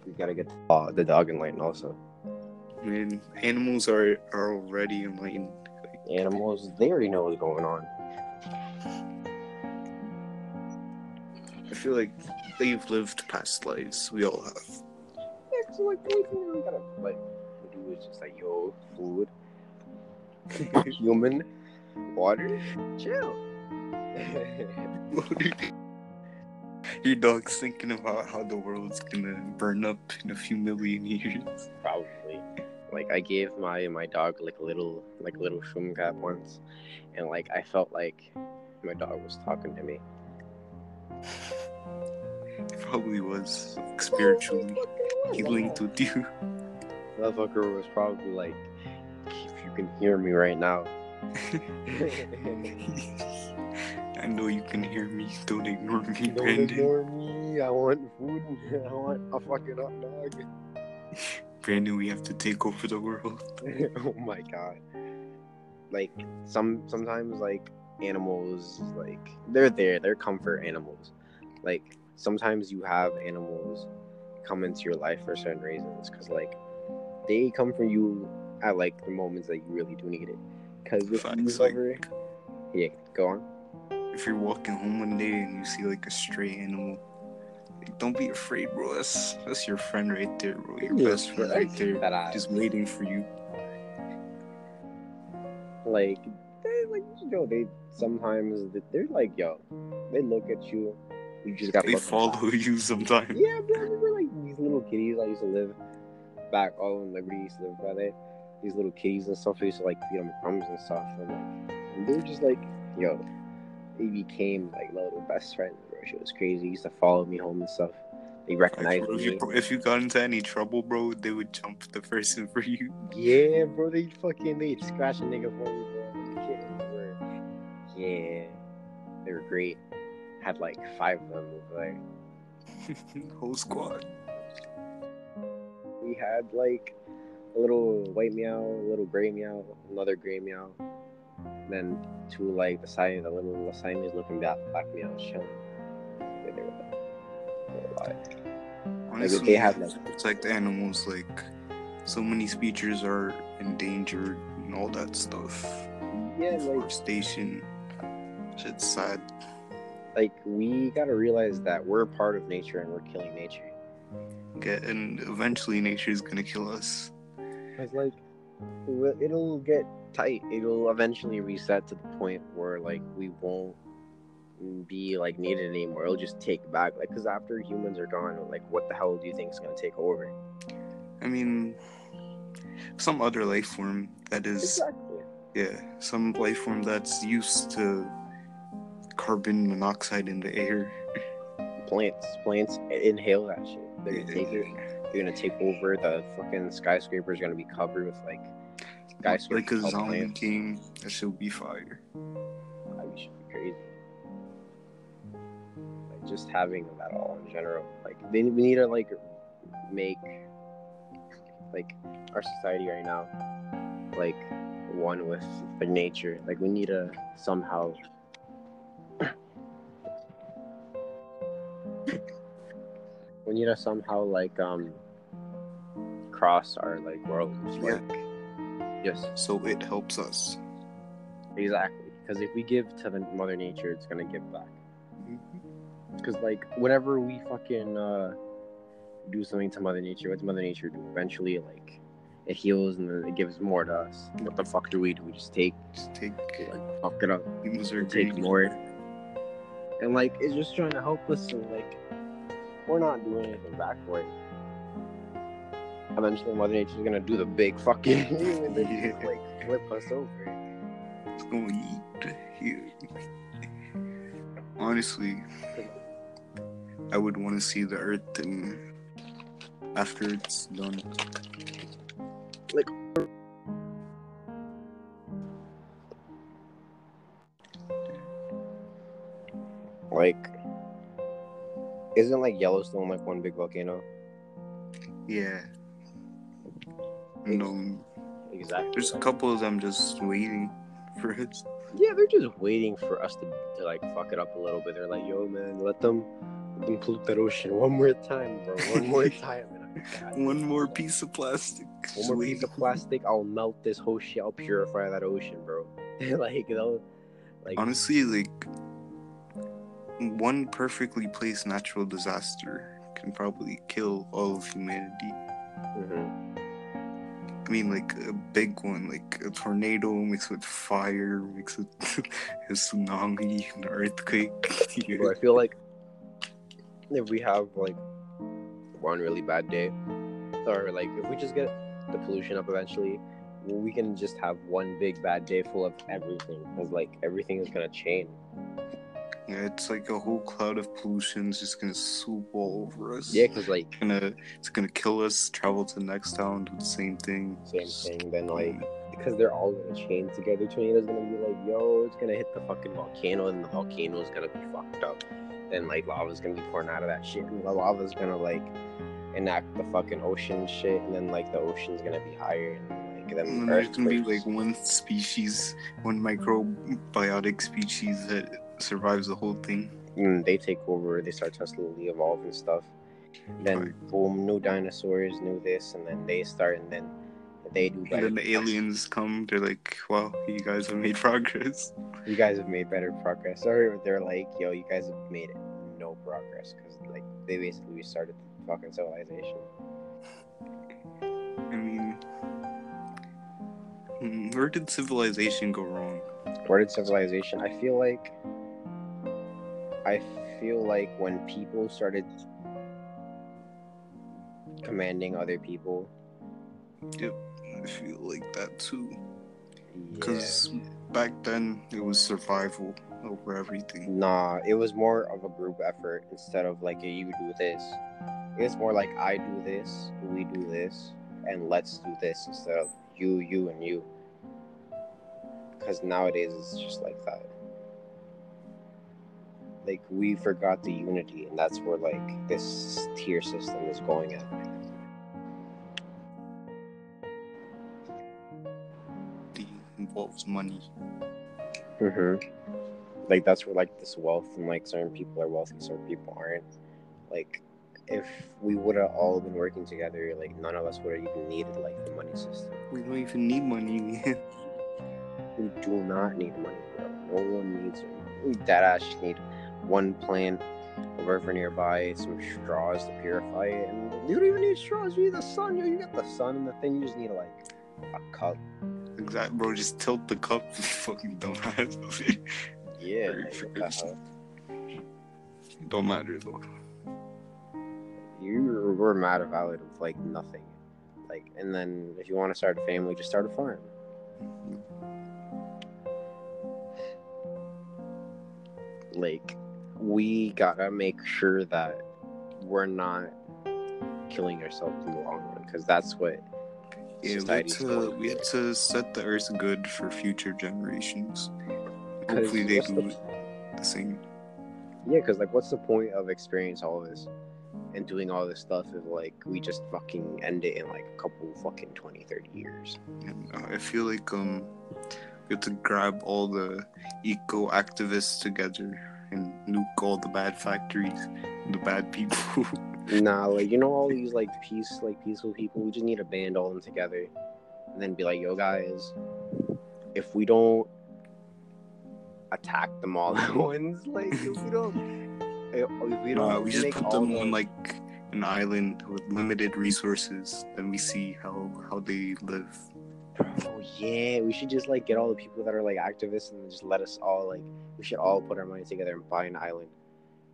You gotta get uh, the dog enlightened also. I mean, animals are are already enlightened. Animals, they already know what's going on. Feel like they've lived past lives. We all have. Yeah, cause like we gotta like do is just like, yo, food, human, water, chill. Your dog's thinking about how the world's gonna burn up in a few million years. Probably. Like I gave my my dog like a little like a little shumgat once, and like I felt like my dog was talking to me. It probably was like, spiritually. Linked with you. That fucker was probably like, if you can hear me right now. I know you can hear me. Don't ignore me, Don't Brandon. ignore me. I want food. I want a fucking hot dog. Brandon, we have to take over the world. oh my god. Like some sometimes like animals like they're there, they're comfort animals. Like sometimes you have animals come into your life for certain reasons cuz like they come for you at like the moments that you really do need it. Cuz if Facts, like- ever Yeah, go on. If you're walking home one day and you see like a stray animal, like, don't be afraid, bro. That's that's your friend right there, bro. Your Yeah, best friend right there, that just waiting for you. like they like yo know, they sometimes they're like yo they look at you you just gotta They follow you sometimes. yeah bro I remember like these little kitties I used to live back oh, all in Liberty used to live by there. These little kitties and stuff I used to like feed them crumbs and stuff and like and they're just like yo they became like my little best friends bro. Shit was crazy. They used to follow me home and stuff. They recognized bro, if, me. you, if you got into any trouble, bro, they would jump the person for you. yeah bro they fucking they'd scratch a nigga for me bro. Were yeah they were great had like five of them there Whole squad. we had like a little white meow, a little gray meow, another gray meow, then two like the side the little Siamese looking black, black meows chilling. They were, like, they were alive. Honestly, they have, like- it's like the animals. Like, so many species are endangered and all that stuff. Yeah, like Deforestation. Shit's sad. Like we gotta realize that we're a part of nature and we're killing nature. Get and eventually nature's gonna kill us. It's like it'll- it'll get tight. It'll eventually reset to the point where like we won't be like needed anymore. It'll just take back like because after humans are gone, like what the hell do you think is gonna take over? I mean, some other life form that is, Exactly. yeah, some life form that's used to carbon monoxide in the air. Plants, plants inhale that shit. They're gonna take it. They're gonna take over. The fucking skyscraper is gonna be covered with like skyscraper Like a zombie plants. king, that should be fire. That should be crazy. Like just having that all in general. Like they, we need to like make like our society right now like one with the nature. Like we need to somehow we need to somehow like um cross our like worlds. Yeah. Like yes, So it helps us. exactly. Because if we give to the mother nature, it's gonna give back. Because like whenever we fucking uh, do something to Mother Nature, what's Mother Nature do? Eventually, like it heals and then it gives more to us. What the fuck do we do? We just take Just take like fuck it up, take more, and like it's just trying to help us. And like we're not doing anything back for it. Eventually, Mother Nature's gonna do the big fucking and then just, like flip us over. It's gonna eat you. Honestly, I would want to see the Earth and after it's done. Like, isn't like Yellowstone like one big volcano? Yeah. No, Exactly. there's a couple of them just waiting for us. Yeah, they're just waiting for us to, to like fuck it up a little bit. They're like, yo, man, let them, let them pollute that ocean one more time, bro. One more time. One more piece of plastic. one more piece of plastic, I'll melt this whole shit. I'll purify that ocean, bro. like, you know, like, Honestly, like one perfectly placed natural disaster can probably kill all of humanity. mhm. I mean, like a big one, like a tornado mixed with fire, mixed with a tsunami, an earthquake. Yeah. I feel like if we have like one really bad day, or like if we just get the pollution up eventually, we can just have one big bad day full of everything. Because like everything is gonna change. Yeah, it's like a whole cloud of pollution is just gonna swoop all over us. Yeah, because like gonna it's gonna kill us. Travel to the next town, do the same thing. same thing. Then like because they're all gonna chain together. Tornado's gonna be like, yo, it's gonna hit the fucking volcano, and the volcano is gonna be fucked up. Then like lava's gonna be pouring out of that shit, and the lava's gonna like enact the fucking ocean shit, and then like the ocean's gonna be higher, and And there's gonna be like one species, one microbiotic species that survives the whole thing. and they take over. They start to slowly evolve and stuff. Then boom, new dinosaurs, new this, and then they start, and then they do And then the aliens come. They're like, "Wow, you guys have made progress." You guys have made better progress, or they're like, yo, you guys have made no progress because like they basically started the fucking civilization. I mean, hmm, where did civilization go wrong? Where did civilization? I feel like I feel like when people started commanding other people, I feel like that too. yeah. Because back then it was survival over everything. Nah, it was more of a group effort instead of like you do this. It's more like I do this, we do this, and let's do this instead of you, you, and you. Because nowadays it's just like that. Like we forgot the unity, and that's where like this tier system is going at. It involves money. Mm-hmm. Like that's where like this wealth and like certain people are wealthy, certain people aren't. Like if we would have all been working together, like none of us would have even needed like the money system. We don't even need money. We do not need money, bro. No one needs it. We dead ass need one plant, a river nearby, some straws to purify it, and you don't even need straws. You need the sun. Yo, you got the sun and the thing. You just need like a cup. Exactly, bro. Just tilt the cup. You fucking dumbass. Yeah. Very like, what the first. hell? don't matter though. you were mad about it of like nothing. Like, and then if you want to start a family, just start a farm. Like, we gotta make sure that we're not killing ourselves in the long run, because that's what Yeah, we had, to, we had to set the earth good for future generations. Hopefully they do the- the same. Yeah, because like, what's the point of experience all this and doing all this stuff if like we just fucking end it in like a couple fucking 20, 30 years? And uh, I feel like um, we have to grab all the eco activists together and nuke all the bad factories the bad people. Nah, like you know all these like peace, like peaceful people. We just need to band all them together, and then be like, "Yo, guys, if we don't attack them all at once, like if we don't, if we don't, Uh, we just put them the- on like an island with limited resources, then we see how how they live. Oh yeah, we should just like get all the people that are like activists and just let us all like we should all put our money together and buy an island,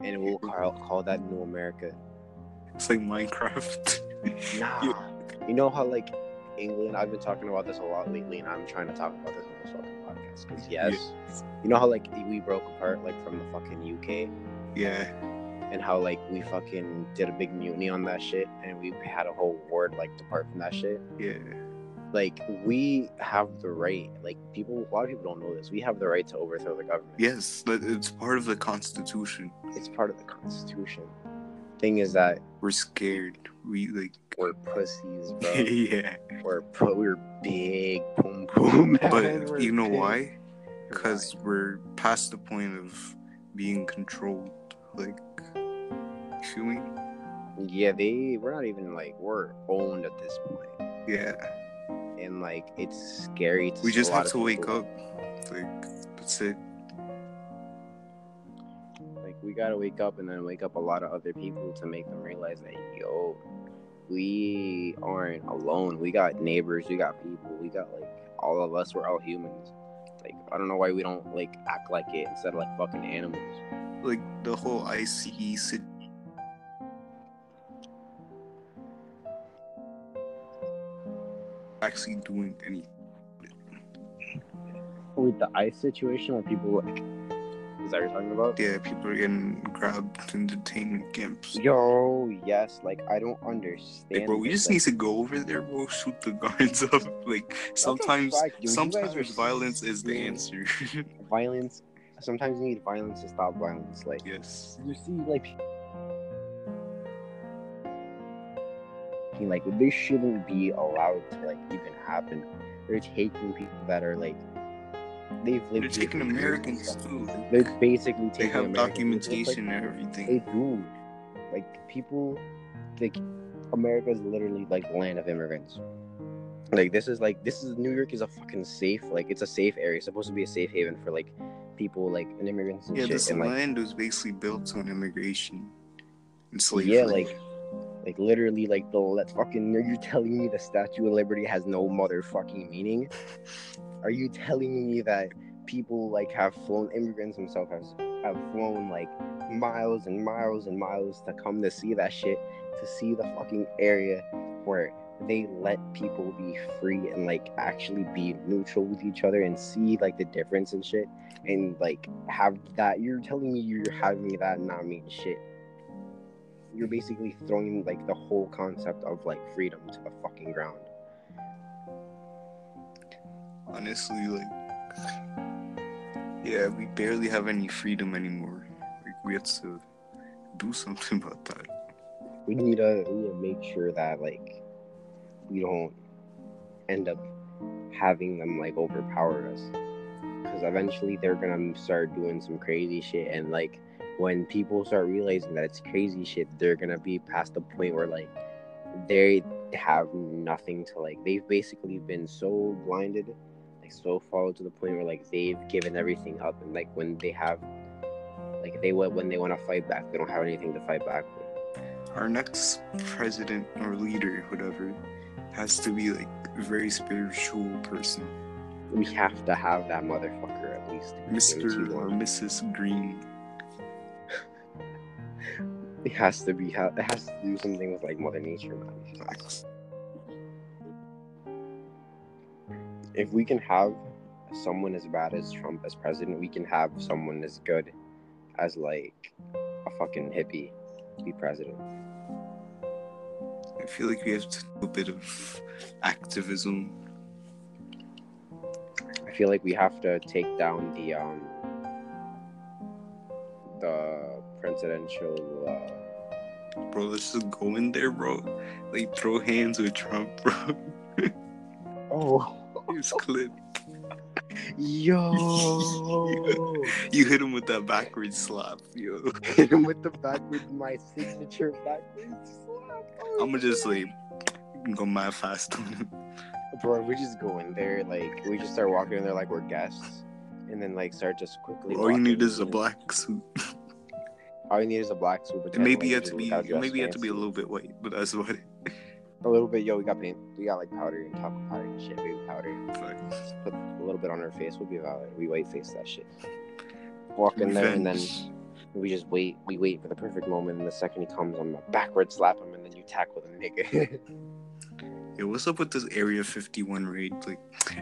and we'll call call that New America. It's like Minecraft. Nah, You- you know how like England. I've been talking about this a lot lately, and I'm trying to talk about this on this fucking podcast. 'cause yes, you know how like we broke apart like from the fucking UK, yeah, and how like we fucking did a big mutiny on that shit, and we had a whole ward like depart from that shit. yeah. Like we have the right. Like people, a lot of people don't know this. We have the right to overthrow the government. Yes, but it's part of the Constitution. it's part of the Constitution. Thing is that We're scared. We like, we're pussies, bro. yeah. we're we're big boom boom. But We're you know big. why? Because we're past the point of being controlled. Like? Yeah, they we're not even like we're owned at this point, Yeah. And like it's scary. To We just have to wake up. Like, that's it. Like we gotta wake up and then wake up a lot of other people to make them realize that yo, we aren't alone. We got neighbors, we got people, we got like all of us. We're all humans. Like I don't know why we don't like act like it instead of like fucking animals. Like the whole ICE sit- actually doing anything. With the ice situation, where people like, is that what you're talking about? Yeah, people are getting grabbed in detainment camps. Yo, yes. Like I don't understand. Like, bro, we just like, need to go over there, bro. Shoot the guards up. Like sometimes, fact, yo, you guys sometimes violence is the answer. violence. Sometimes you need violence to stop violence. Like yes. you see, like, like this shouldn't be allowed to like even happen. They're taking people that are like they've lived. They're taking Americans too. They're basically taking. They have Americans. It's like- documentation and everything. They do. Like people, like America is literally like land of immigrants. Like this is like this is New York is a fucking safe like it's a safe area. It's supposed to be a safe haven for like people like and immigrants and Yeah, shit. this and like land was basically built on immigration and slavery. yeah, like like literally like the let fucking are you telling me the Statue of Liberty has no motherfucking meaning? Are you telling me that people like have flown immigrants themselves has have flown like miles and miles and miles to come to see that shit, to see the fucking area where they let people be free and like actually be neutral with each other and see like the difference and shit and like have that you're telling me you're having that not mean shit you're basically throwing like the whole concept of like freedom to the fucking ground honestly, like, yeah, we barely have any freedom anymore. Like, we have to do something about that. we need to we need to make sure that like we don't end up having them like overpower us because eventually they're gonna start doing some crazy shit and like when people start realizing that it's crazy shit they're gonna be past the point where like they have nothing to like they've basically been so blinded like so followed to the point where like they've given everything up and like when they have like they when they want to fight back they don't have anything to fight back with Our next president or leader, whatever, has to be like a very spiritual person. we have to have that motherfucker at least. Mr. or Mrs. Green. It has to be. It has to do something with like Mother Nature, man. If we can have someone as bad as Trump as president, we can have someone as good as like a fucking hippie be president. I feel like we have to do a bit of activism. I feel like we have to take down the um the presidential. Uh, Bro, let's just go in there, bro. Like, throw hands with Trump, bro. oh, He's clip. yo! You hit him with that backward slap, yo. Hit him with the backwards, my signature backwards slap. Oh, I'ma just like go mad fast on him. Bro, we just go in there, like we just start walking in there like we're guests, and then like start just quickly. All you need is a black suit. All you need is a black And maybe you have to be look out dressed maybe have to be a little bit white, but that's about it. A little bit, yo. We got paint. We got like powder and talcum powder and shit. Baby powder. Facts. Put a little bit on our face. We'll be valid. We white face that shit. Walk in there and then we just wait. We wait for the perfect moment. And the second he comes, I'm gonna backward slap him, and then you tackle the nigga. Yo, what's up with this Area 51 raid? Like,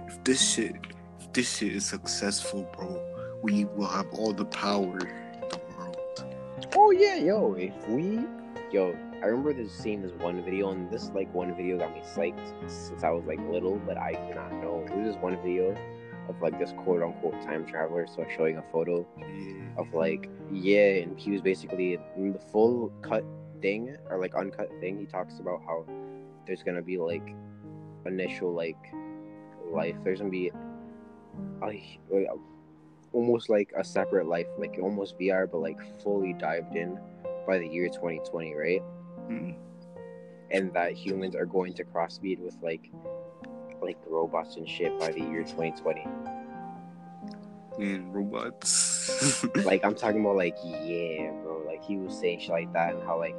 if this shit, if this shit is successful, bro, we will have all the power in the world. Oh yeah, yo, if we yo, I remember this seeing this one video and this like one video got me psyched since I was like little, but I did not know. It was this one video of like this quote unquote time traveler, so showing a photo of like yeah, and he was basically in the full cut thing or like uncut thing, he talks about how there's gonna be like initial like life. There's gonna be like, like almost like a separate life, like almost VR, but like fully dived in by the year 2020, right? Mm. And that humans are going to crossbreed with like like robots and shit by the year 2020. And robots. Like I'm talking about like yeah, bro. Like he was saying shit like that and how like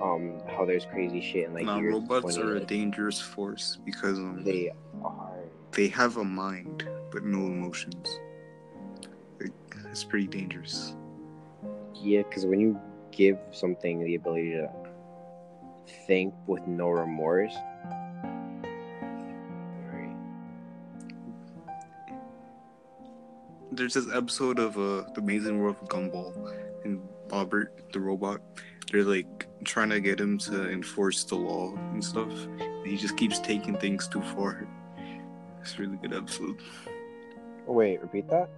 um how there's crazy shit and like nah, robots 20, are a dangerous force because um, they are they have a mind but no emotions. It's pretty dangerous. yeah because when you give something the ability to think with no remorse There's this episode of uh, The Amazing World of Gumball, and Bobert, the robot, they're like trying to get him to enforce the law and stuff. And he just keeps taking things too far. It's a really good episode. oh, wait repeat that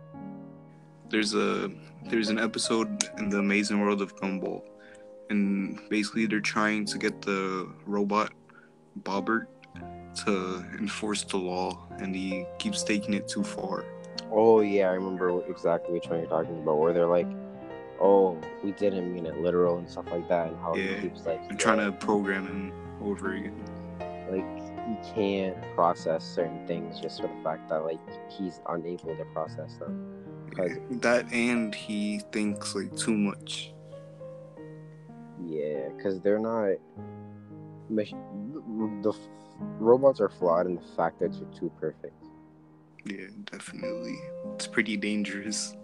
There's a there's an episode in The Amazing World of Gumball, and basically they're trying to get the robot Bobert to enforce the law, and he keeps taking it too far. Oh yeah, I remember exactly which one you're talking about. Where they're like, "Oh, we didn't mean it literal" and stuff like that, and how Yeah, he keeps like I'm trying to program him over again. like he can't process certain things just for the fact that like he's unable to process them. That and he thinks like too much. yeah, because they're not. The robots are flawed in the fact that they're too perfect. Yeah, definitely. It's pretty dangerous.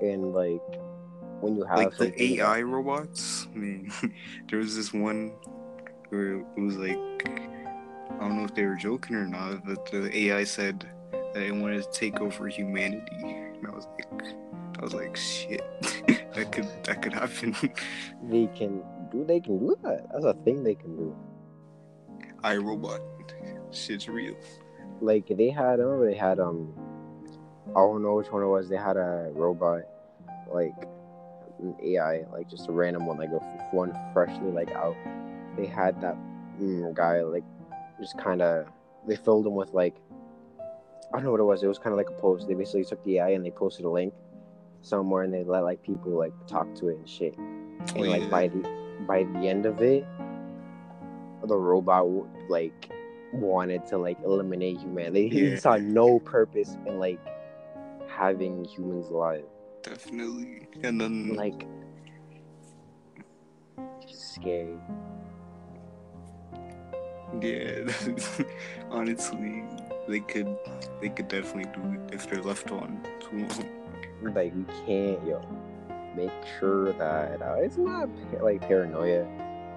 And like when you have like the AI robots, man. there was this one where it was like I don't know if they were joking or not, but the AI said that it wanted to take over humanity. And I was like I was like shit. that could that could happen. they can do, they can do that. That's a thing they can do. I robot. Shit's real. like they had I remember they had um I don't know which one it was. They had a robot like an AI, like just a random one, like a f- one freshly like out. They had that mm, guy like just kind of they filled him with like I don't know what it was. It was kind of like a post. They basically took the AI and they posted a link somewhere and they let like people like talk to it and shit. And like by the by the end of it, the robot like wanted to like eliminate humanity. He Yeah. saw no purpose in like having humans alive. Definitely. And then Like, scary. Yeah, honestly, they could they could definitely do it if they're left on too long. Like, we can't, yo, make sure that uh, it's not like paranoia.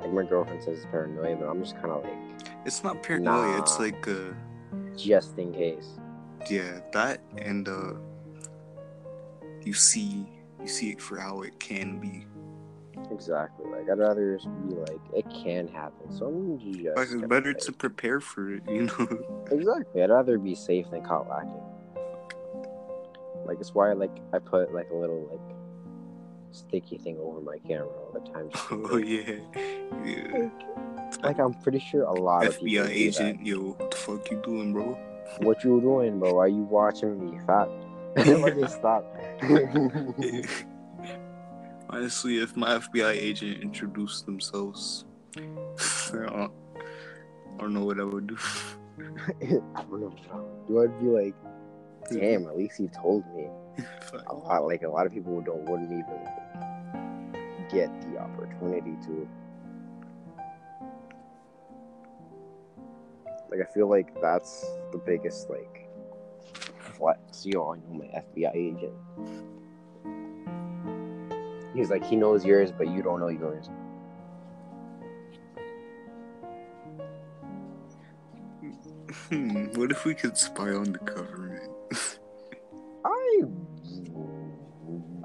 Like my girlfriend says it's paranoia, but I'm just kind of like, It's not paranoia. It's like uh, just in case. yeah, that and uh, you see you see it for how it can be. Exactly. Like I'd rather just be like, it can happen. So I'm just. Like it's better like- to prepare for it, you know. Exactly. I'd rather be safe than caught lacking. Like it's why like I put like a little like sticky thing over my camera all the time. oh yeah, yeah. Like I'm pretty sure a lot of people FBI agent, yo, what the fuck you doing, bro? What you doing, bro? Are you watching me, fat? Stop. Honestly, if my FBI agent introduced themselves, I don't, I don't know what I would do. I don't know. what I would do I'd be like, damn. At least he told me. A lot like a lot of people don't wouldn't even get the opportunity to. Like I feel like that's the biggest like flex. Yo, I know my FBI agent. He's like he knows yours, but you don't know yours. Hmm, what if we could spy on the government? I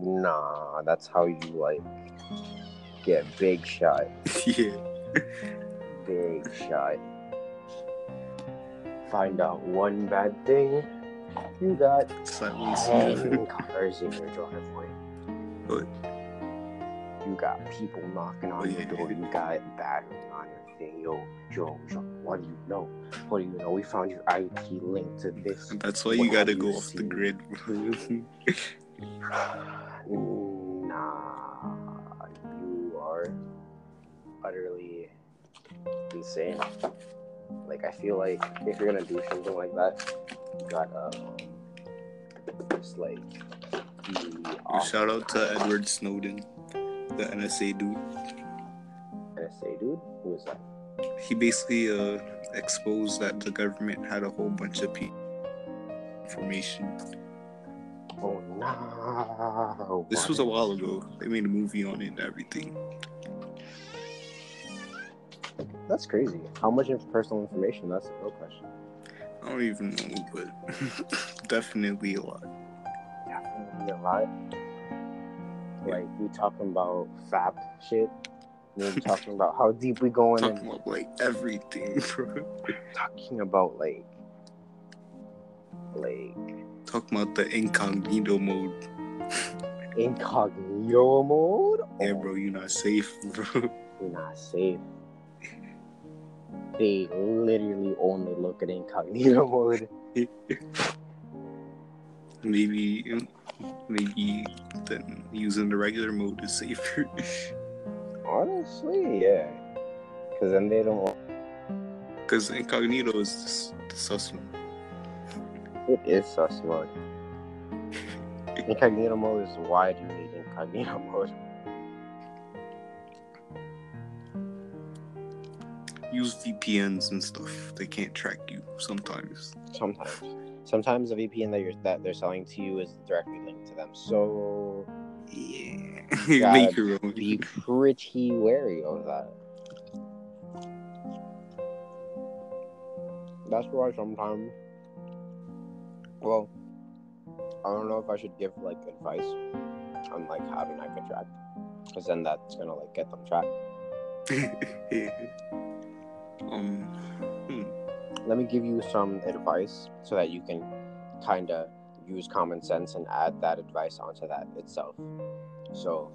nah, that's how you like get big shot. yeah. Big shot. Find out one bad thing, you got Silence. cars in your driveway. What? You got people knocking on Oh, your door. You got battery on your thing. Yo, Joe, Joe, what do you know? What do you know? We found your IP linked to this. That's why What you gotta go you off the grid. nah, you are utterly insane. Like I feel like if you're gonna do something like that, you gotta um, just like Shout out to Edward Snowden, the NSA dude. NSA dude? Who is that? He basically uh, exposed that the government had a whole bunch of pe- information. Oh no! This was a while ago. They made a movie on it and everything. That's crazy. How much of personal information? That's a real question. I don't even know, but definitely a lot. Definitely a lot. Like we talking about FAP shit. We're talking about how deep we going Talking and about like everything, bro. talking about like like Talking about the incognito mode. incognito mode. Yeah, bro, you're not safe, bro. We're not safe. They literally only look at incognito mode. maybe, maybe then using the regular mode is safer. Honestly, yeah. Because then they don't. Because incognito is just the sus one. It is sus mode. Incognito mode is why do you need incognito mode? Use VPNs and stuff. They can't track you sometimes. Sometimes. Sometimes the VPN that you're that they're selling to you is directly to them. So Yeah. Gotta Make your own. be pretty wary of that. That's why sometimes well I don't know if I should give like advice on like having that get tracked. Because then that's gonna like get them tracked. um, hmm. let me give you some advice so that you can kind of use common sense and add that advice onto that itself. So,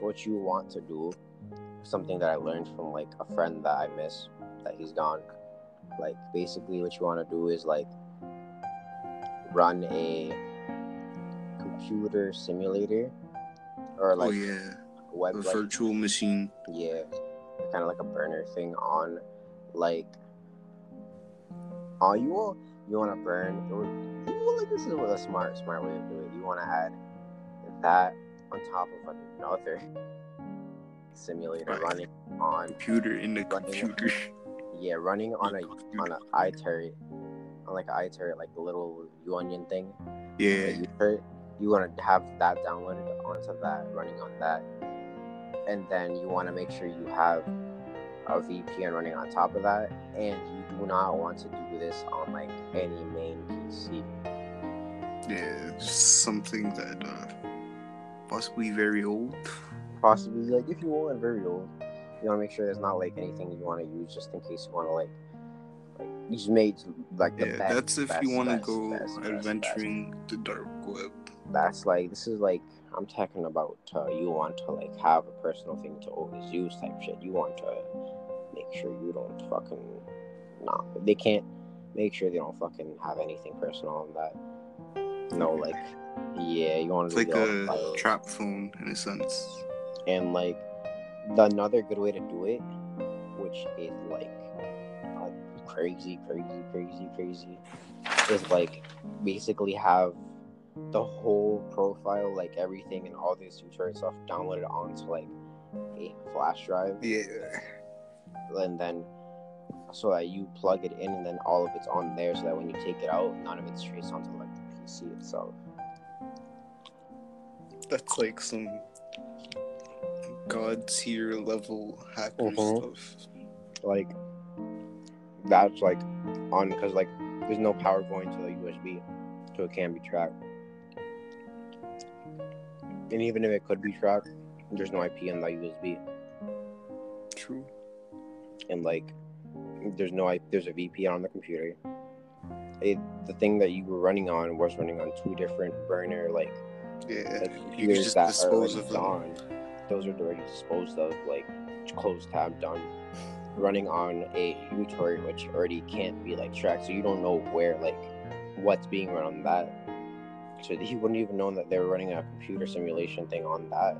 what you want to do, something that I learned from like a friend that I miss, that he's gone. Like, basically, what you want to do is like run a computer simulator or oh like yeah, web a like, virtual machine. yeah, kind of like a burner thing on like oh you will you want to burn will, like this is a smart smart way of doing it. You want to add that on top of another simulator Right. running on Computer in the computer. yeah running on a on a iTerry on like a iTerry like the little onion thing. Yeah, you want to have that downloaded onto that, running on that, and then you want to make sure you have a VPN running on top of that, and you do not want to do this on like any main PC. yeah, something that uh, possibly very old. Possibly like if you want very old, you want to make sure there's not like anything you want to use just in case you want to like like just made like the Yeah, best. that's if best, you want to go best. adventuring the dark web. that's like this is like I'm talking about uh, you want to like have a personal thing to always use type shit. You want to make sure you don't fucking nah. They can't make sure they don't fucking have anything personal on that. No, like yeah, you want to like a trap phone in a sense. and like the another good way to do it, which is like crazy, crazy, crazy, crazy, is like basically have the whole profile, like everything and all this tutorial stuff downloaded onto like a flash drive, Yeah, and then so that you plug it in, and then all of it's on there, so that when you take it out, none of it's traced onto like the PC itself. that's like some god tier level hacker Mhm. stuff. like that's like on because like there's no power going to the USB, so it can't be tracked. And even if it could be tracked, there's no IP on the USB, True. And like there's no there's a VPN on the computer. It, the thing that you were running on was running on two different burner like, Yeah, like you just that dispose of them. Those are already disposed of, like closed tab done. Running on a uTorrent which already can't be like tracked, so you don't know where like what's being run on that. So he wouldn't even know that they were running a computer simulation thing on that.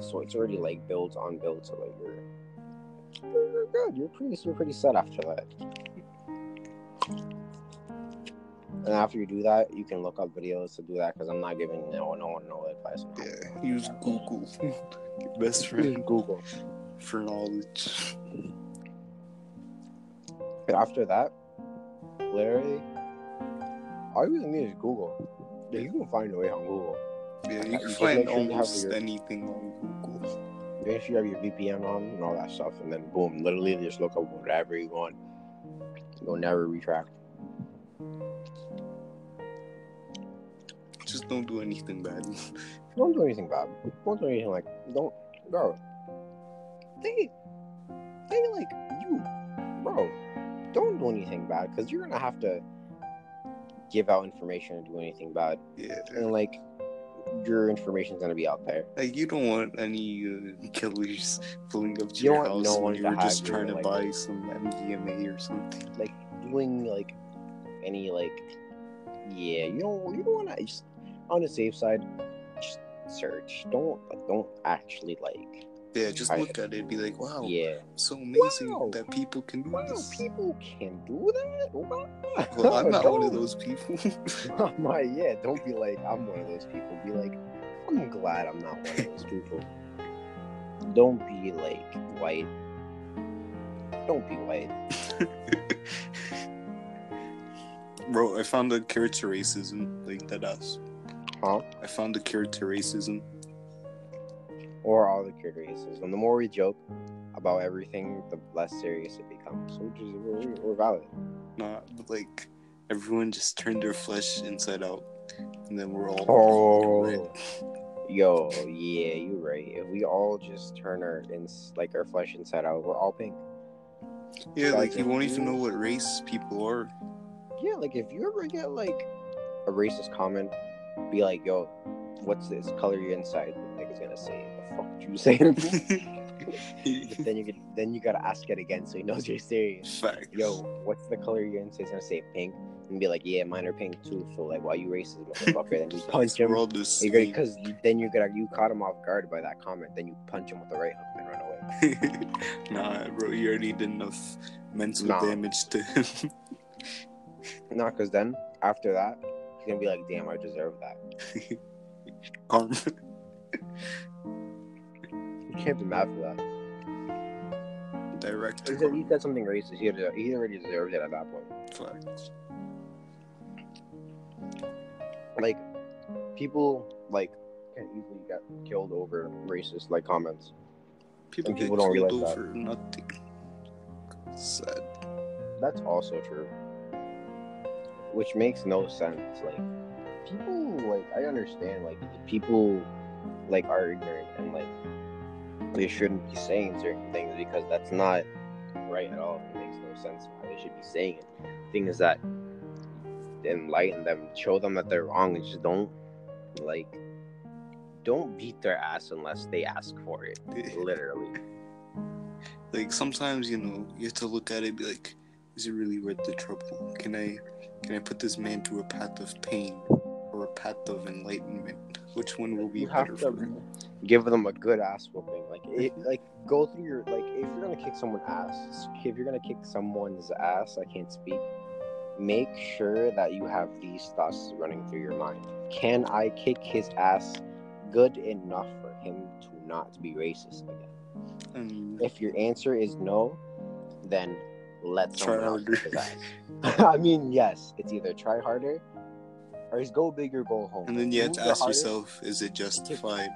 So it's already like built on built, so like you're you're good. You're pretty you're pretty set after that. And after you do that, you can look up videos to do that because I'm not giving no no one no advice Yeah, use. Google. Your best Use friend. Google. for knowledge. And after that, literally, all you really need is Google. Yeah, you can find a way on Google. Yeah, you can find make sure you have almost anything on Google. Make sure you have your VPN on and all that stuff, and then boom, literally just look up whatever you want. You'll never retract. Just don't do anything bad. Don't do anything bad. Don't do anything like don't bro. They they like you, bro. Don't do anything bad because you're gonna have to give out information and do anything bad, Yeah. and like your information's gonna be out there. Like you don't want any uh, killers pulling up to You your don't want house no when you're just trying to like- buy some MDMA or something. like doing like any like yeah you don't you don't want to just on the safe side just search don't don't actually like Yeah, just I- look at it, be like, wow, yeah so amazing Wow. that people can do wow this. people can do that wow. Well, I'm not one of those people. I'm not yeah don't be like i'm one of those people be like i'm glad i'm not one of those people don't be like white don't be white Bro, I found a cure to racism, like that us. huh I found a cure to racism. Or all the curiouses. And the more we joke about everything, the less serious it becomes. So just, we're, we're valid. Not like everyone just turned their flesh inside out, and then we're all Oh, yo, yeah, you're right. If we all just turn our ins like our flesh inside out, we're all pink. Yeah, Like, like you won't you- even know what race people are. Yeah, like if you ever get like a racist comment, be like, "Yo, what's this color your inside?" The nigga's gonna say, "The fuck did you say?" to me?" but then you get, then you gotta ask it again so he knows you're serious. Facts. yo, what's the color you're gonna say? He's gonna say pink and be like, yeah, mine are pink too. So like, why you racist, motherfucker? then you punch him. We're all the You're same. because then you're gonna you caught him off guard by that comment. Then you punch him with the right hook and run away. nah, bro, you already did enough mental Nah. damage to him. Not because then after that he's gonna be like, damn, I deserve that. Karma. You can't be mad for that. Direct. He said, he said something racist. He, had, he already deserved it at that point. Facts. Like people like can easily get killed over racist like comments. People, people don't killed realize that. over nothing. Sad. That's also true. Which makes no sense. Like people like I understand like people like are ignorant and like they shouldn't be saying certain things because that's not right at all. It makes no sense why they should be saying it. Thing is that enlighten them, show them that they're wrong and just don't like don't beat their ass unless they ask for it. Literally. Like sometimes, you know, you have to look at it and be like, is it really worth the trouble? Can I can I put this man through a path of pain or a path of enlightenment? Which one will be you better have for him? Give them a good ass whooping. Like it, like go through your like if you're gonna kick someone's ass, if you're gonna kick someone's ass, I can't speak. Make sure that you have these thoughts running through your mind. Can I kick his ass good enough for him to not be racist again? If your answer is no, then let's Try harder. kick his ass. I mean, yes, it's either try harder or it's go big or go home. and then you have to ask hardest? yourself, is it justified?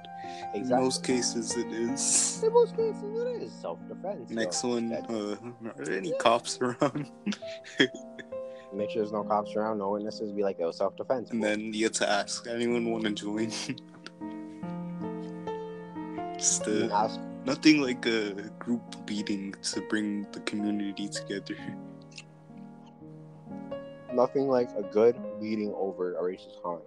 In most cases, it is. In most cases, it is self-defense. Next so one, uh, are there any cops around? make sure there's no cops around, no witnesses. Be like, yo, self-defense. And then you have to ask, anyone want to join? Just uh, ask, nothing like a group beating to bring the community together. Nothing like a good beating over a racist comment.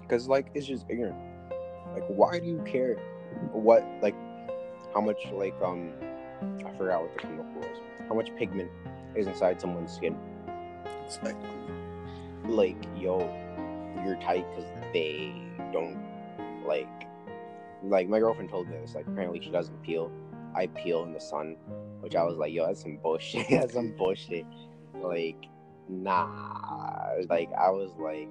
Because like it's just ignorant. Like, why do you care? What like how much like um I forgot what the chemical was. How much pigment is inside someone's skin? Exactly. like yo you're tight because they don't like like my girlfriend told me this like apparently she doesn't peel i peel in the sun which i was like yo that's some bullshit that's some bullshit like nah like i was like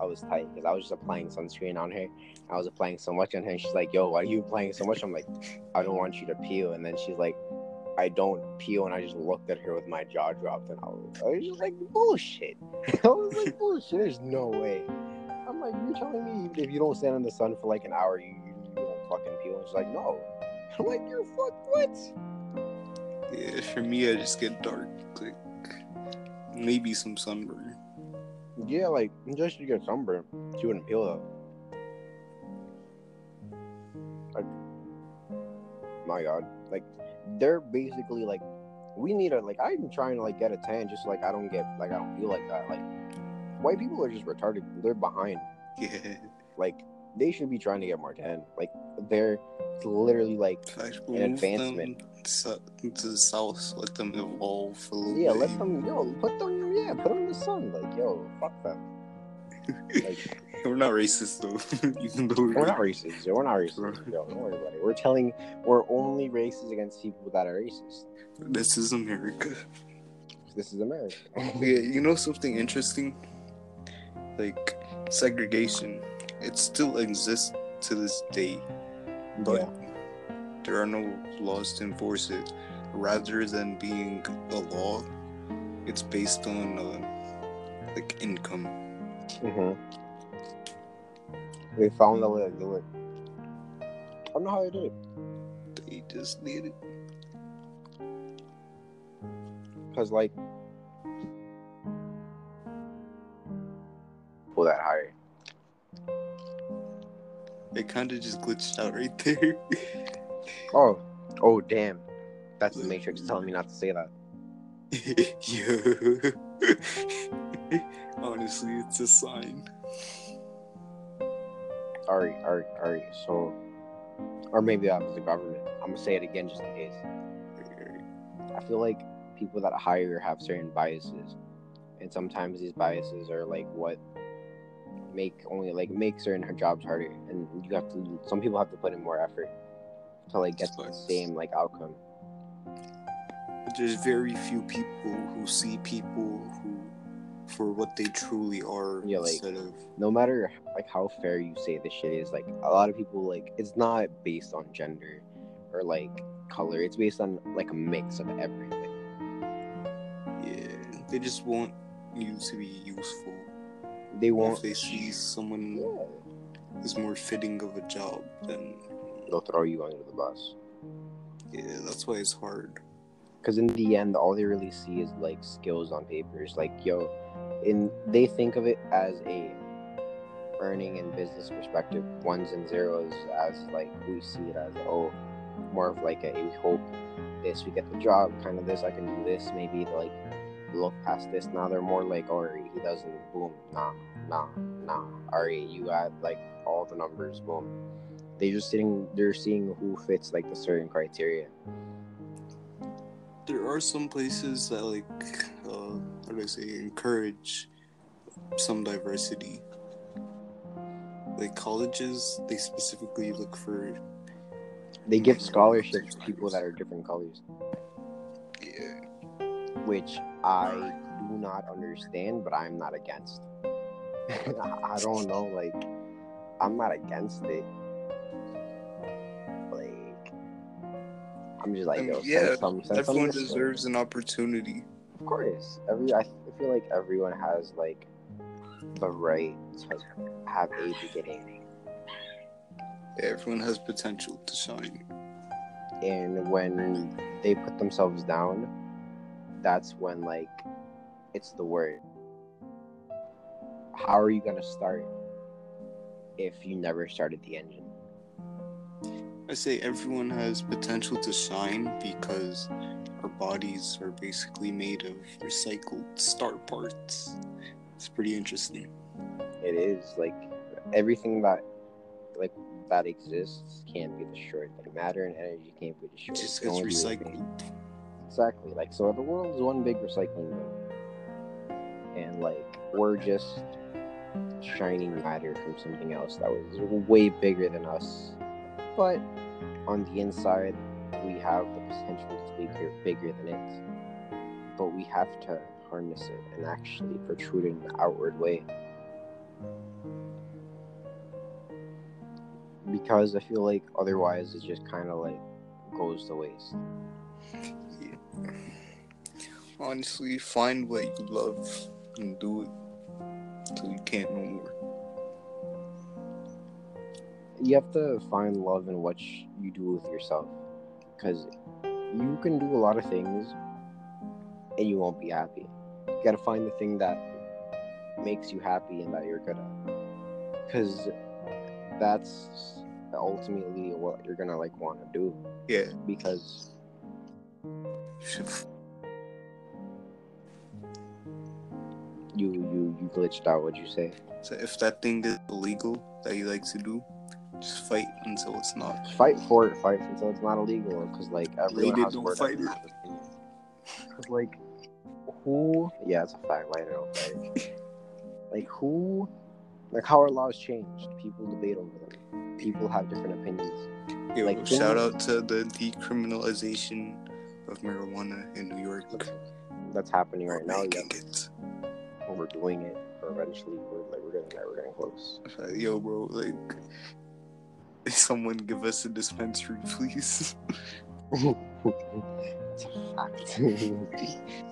i was tight because I was just applying sunscreen on her. I was applying so much on her. She's like, "Yo, why are you applying so much?" I'm like, "I don't want you to peel." And then she's like, "I don't peel." And I just looked at her with my jaw dropped, and I was, I was just like, "Bullshit." I was like, "Bullshit." There's no way. I'm like, "You're telling me if you don't stand in the sun for like an hour, you, you, you don't fucking peel?" And she's like, "No." I'm like, "You're fuck what?" Yeah, for me, I just get dark, like maybe some sunburn. Yeah, like just to get sunburn, she wouldn't peel though. Like, my God, like they're basically like, we need a like. I'm trying to like get a tan, just like I don't get like I don't feel like that. Like, white people are just retarded. They're behind. Yeah, Like, they should be trying to get more tan. Like, they're literally like, Flash An advancement. to the south, let them evolve a little yeah, bit. let them, yo, put them, yeah, put them in the sun. Like, yo, fuck them. Like, We're not racist though, even though We're not racist. We're not racist. Yo, don't worry about it. We're telling we're only racist against people that are racist. This is America. This is America. Yeah, you know something interesting? Like segregation, it still exists to this day, but Yeah. there are no laws to enforce it. Rather than being a law, it's based on uh, like income. hmm They found a way to do it. I don't know how they did it. They just need it. Cause like pull that higher. It kind of just glitched out right there. Oh, oh damn. That's the Matrix telling me not to say that. yeah. Honestly, it's a sign. Alright, alright, alright. So, or maybe that was the government. I'm gonna say it again just in case. I feel like people that hire have certain biases, and sometimes these biases are like what make only like make certain jobs harder, and you have to. Some people have to put in more effort to like get the same like outcome. There's very few people who see people who, for what they truly are, Yeah, like- instead of No matter like how fair you say this shit is, like a lot of people like it's not based on gender or like color. It's based on like a mix of everything. yeah, they just want you to be useful. They If won't. they see someone Yeah. is more fitting of a job, then They'll throw you under the bus. yeah, that's why it's hard. because in the end all they really see is like skills on papers like yo in they think of it as a earning and business perspective ones and zeros as like we see it as oh more of like a we hope this we get the job kind of this i can do this maybe like look past this now they're more like Ari he doesn't boom nah nah nah Ari you add like all the numbers boom. They're just sitting they're seeing who fits like the certain criteria. There are some places that like, uh, how do I say, encourage some diversity. Like colleges, they specifically look for They give scholarships to people that are different colors, yeah, which I do not understand, but I'm not against. I don't know, like, I'm not against it. Like, I'm just like, yo, yeah, some, everyone deserves an opportunity. Of course, every I feel like everyone has like the right to have a beginning, Everyone has potential to shine. and when they put themselves down, that's when like it's the word. How are you gonna start if you never started the engine? I say everyone has potential to shine because our bodies are basically made of recycled star parts. It's pretty interesting. It is like everything that like that exists can't be destroyed. Like matter and energy can't be destroyed. It just gets recycled. Exactly. Like so the world is one big recycling bin. And like we're just shining matter from something else that was way bigger than us. But on the inside we have the potential to be bigger, than it. But we have to harness it and actually protrude it in an outward way. because I feel like otherwise it just kind of like goes to waste. Honestly, find what you love and do it till you can't no more. You have to find love in what you do with yourself, because you can do a lot of things and you won't be happy. You gotta find the thing that makes you happy and that you're good at, because that's ultimately what you're gonna like want to do. Yeah. Because you you you glitched out. What'd you say? So if that thing is illegal that you like to do, just fight until it's not. Fight for it. Fight until it's not illegal. Because like everyone has don't fight Because like who? Yeah, it's a fact. Like, don't like who? Like how our laws changed? People debate over them. People have different opinions. Yo, Like, shout out to the decriminalization of marijuana in New York. That's happening right now. Yeah, it. We're doing it. Or eventually, we're like we're getting there. We're getting close. Yo, bro, like, someone give us a dispensary, please. it's a fact.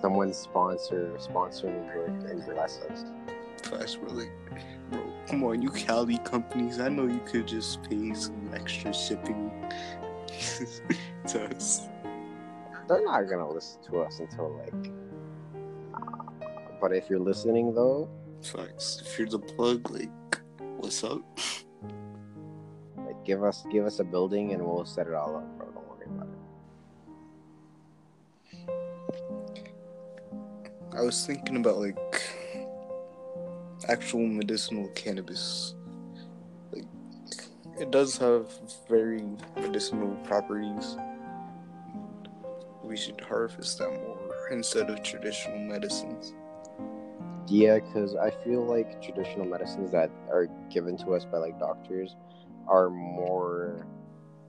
Someone sponsor sponsor York and bless us. Bro, like, bro, come on, you Cali companies, I know you could just pay some extra shipping to us. They're not gonna listen to us until like. But if you're listening though, Facts. If you're the plug, like, what's up? like give us give us a building and we'll set it all up. Bro. Don't worry about it. I was thinking about like actual medicinal cannabis. Like it does have very medicinal properties. We should harvest them more instead of traditional medicines. Yeah, because I feel like traditional medicines that are given to us by like doctors are more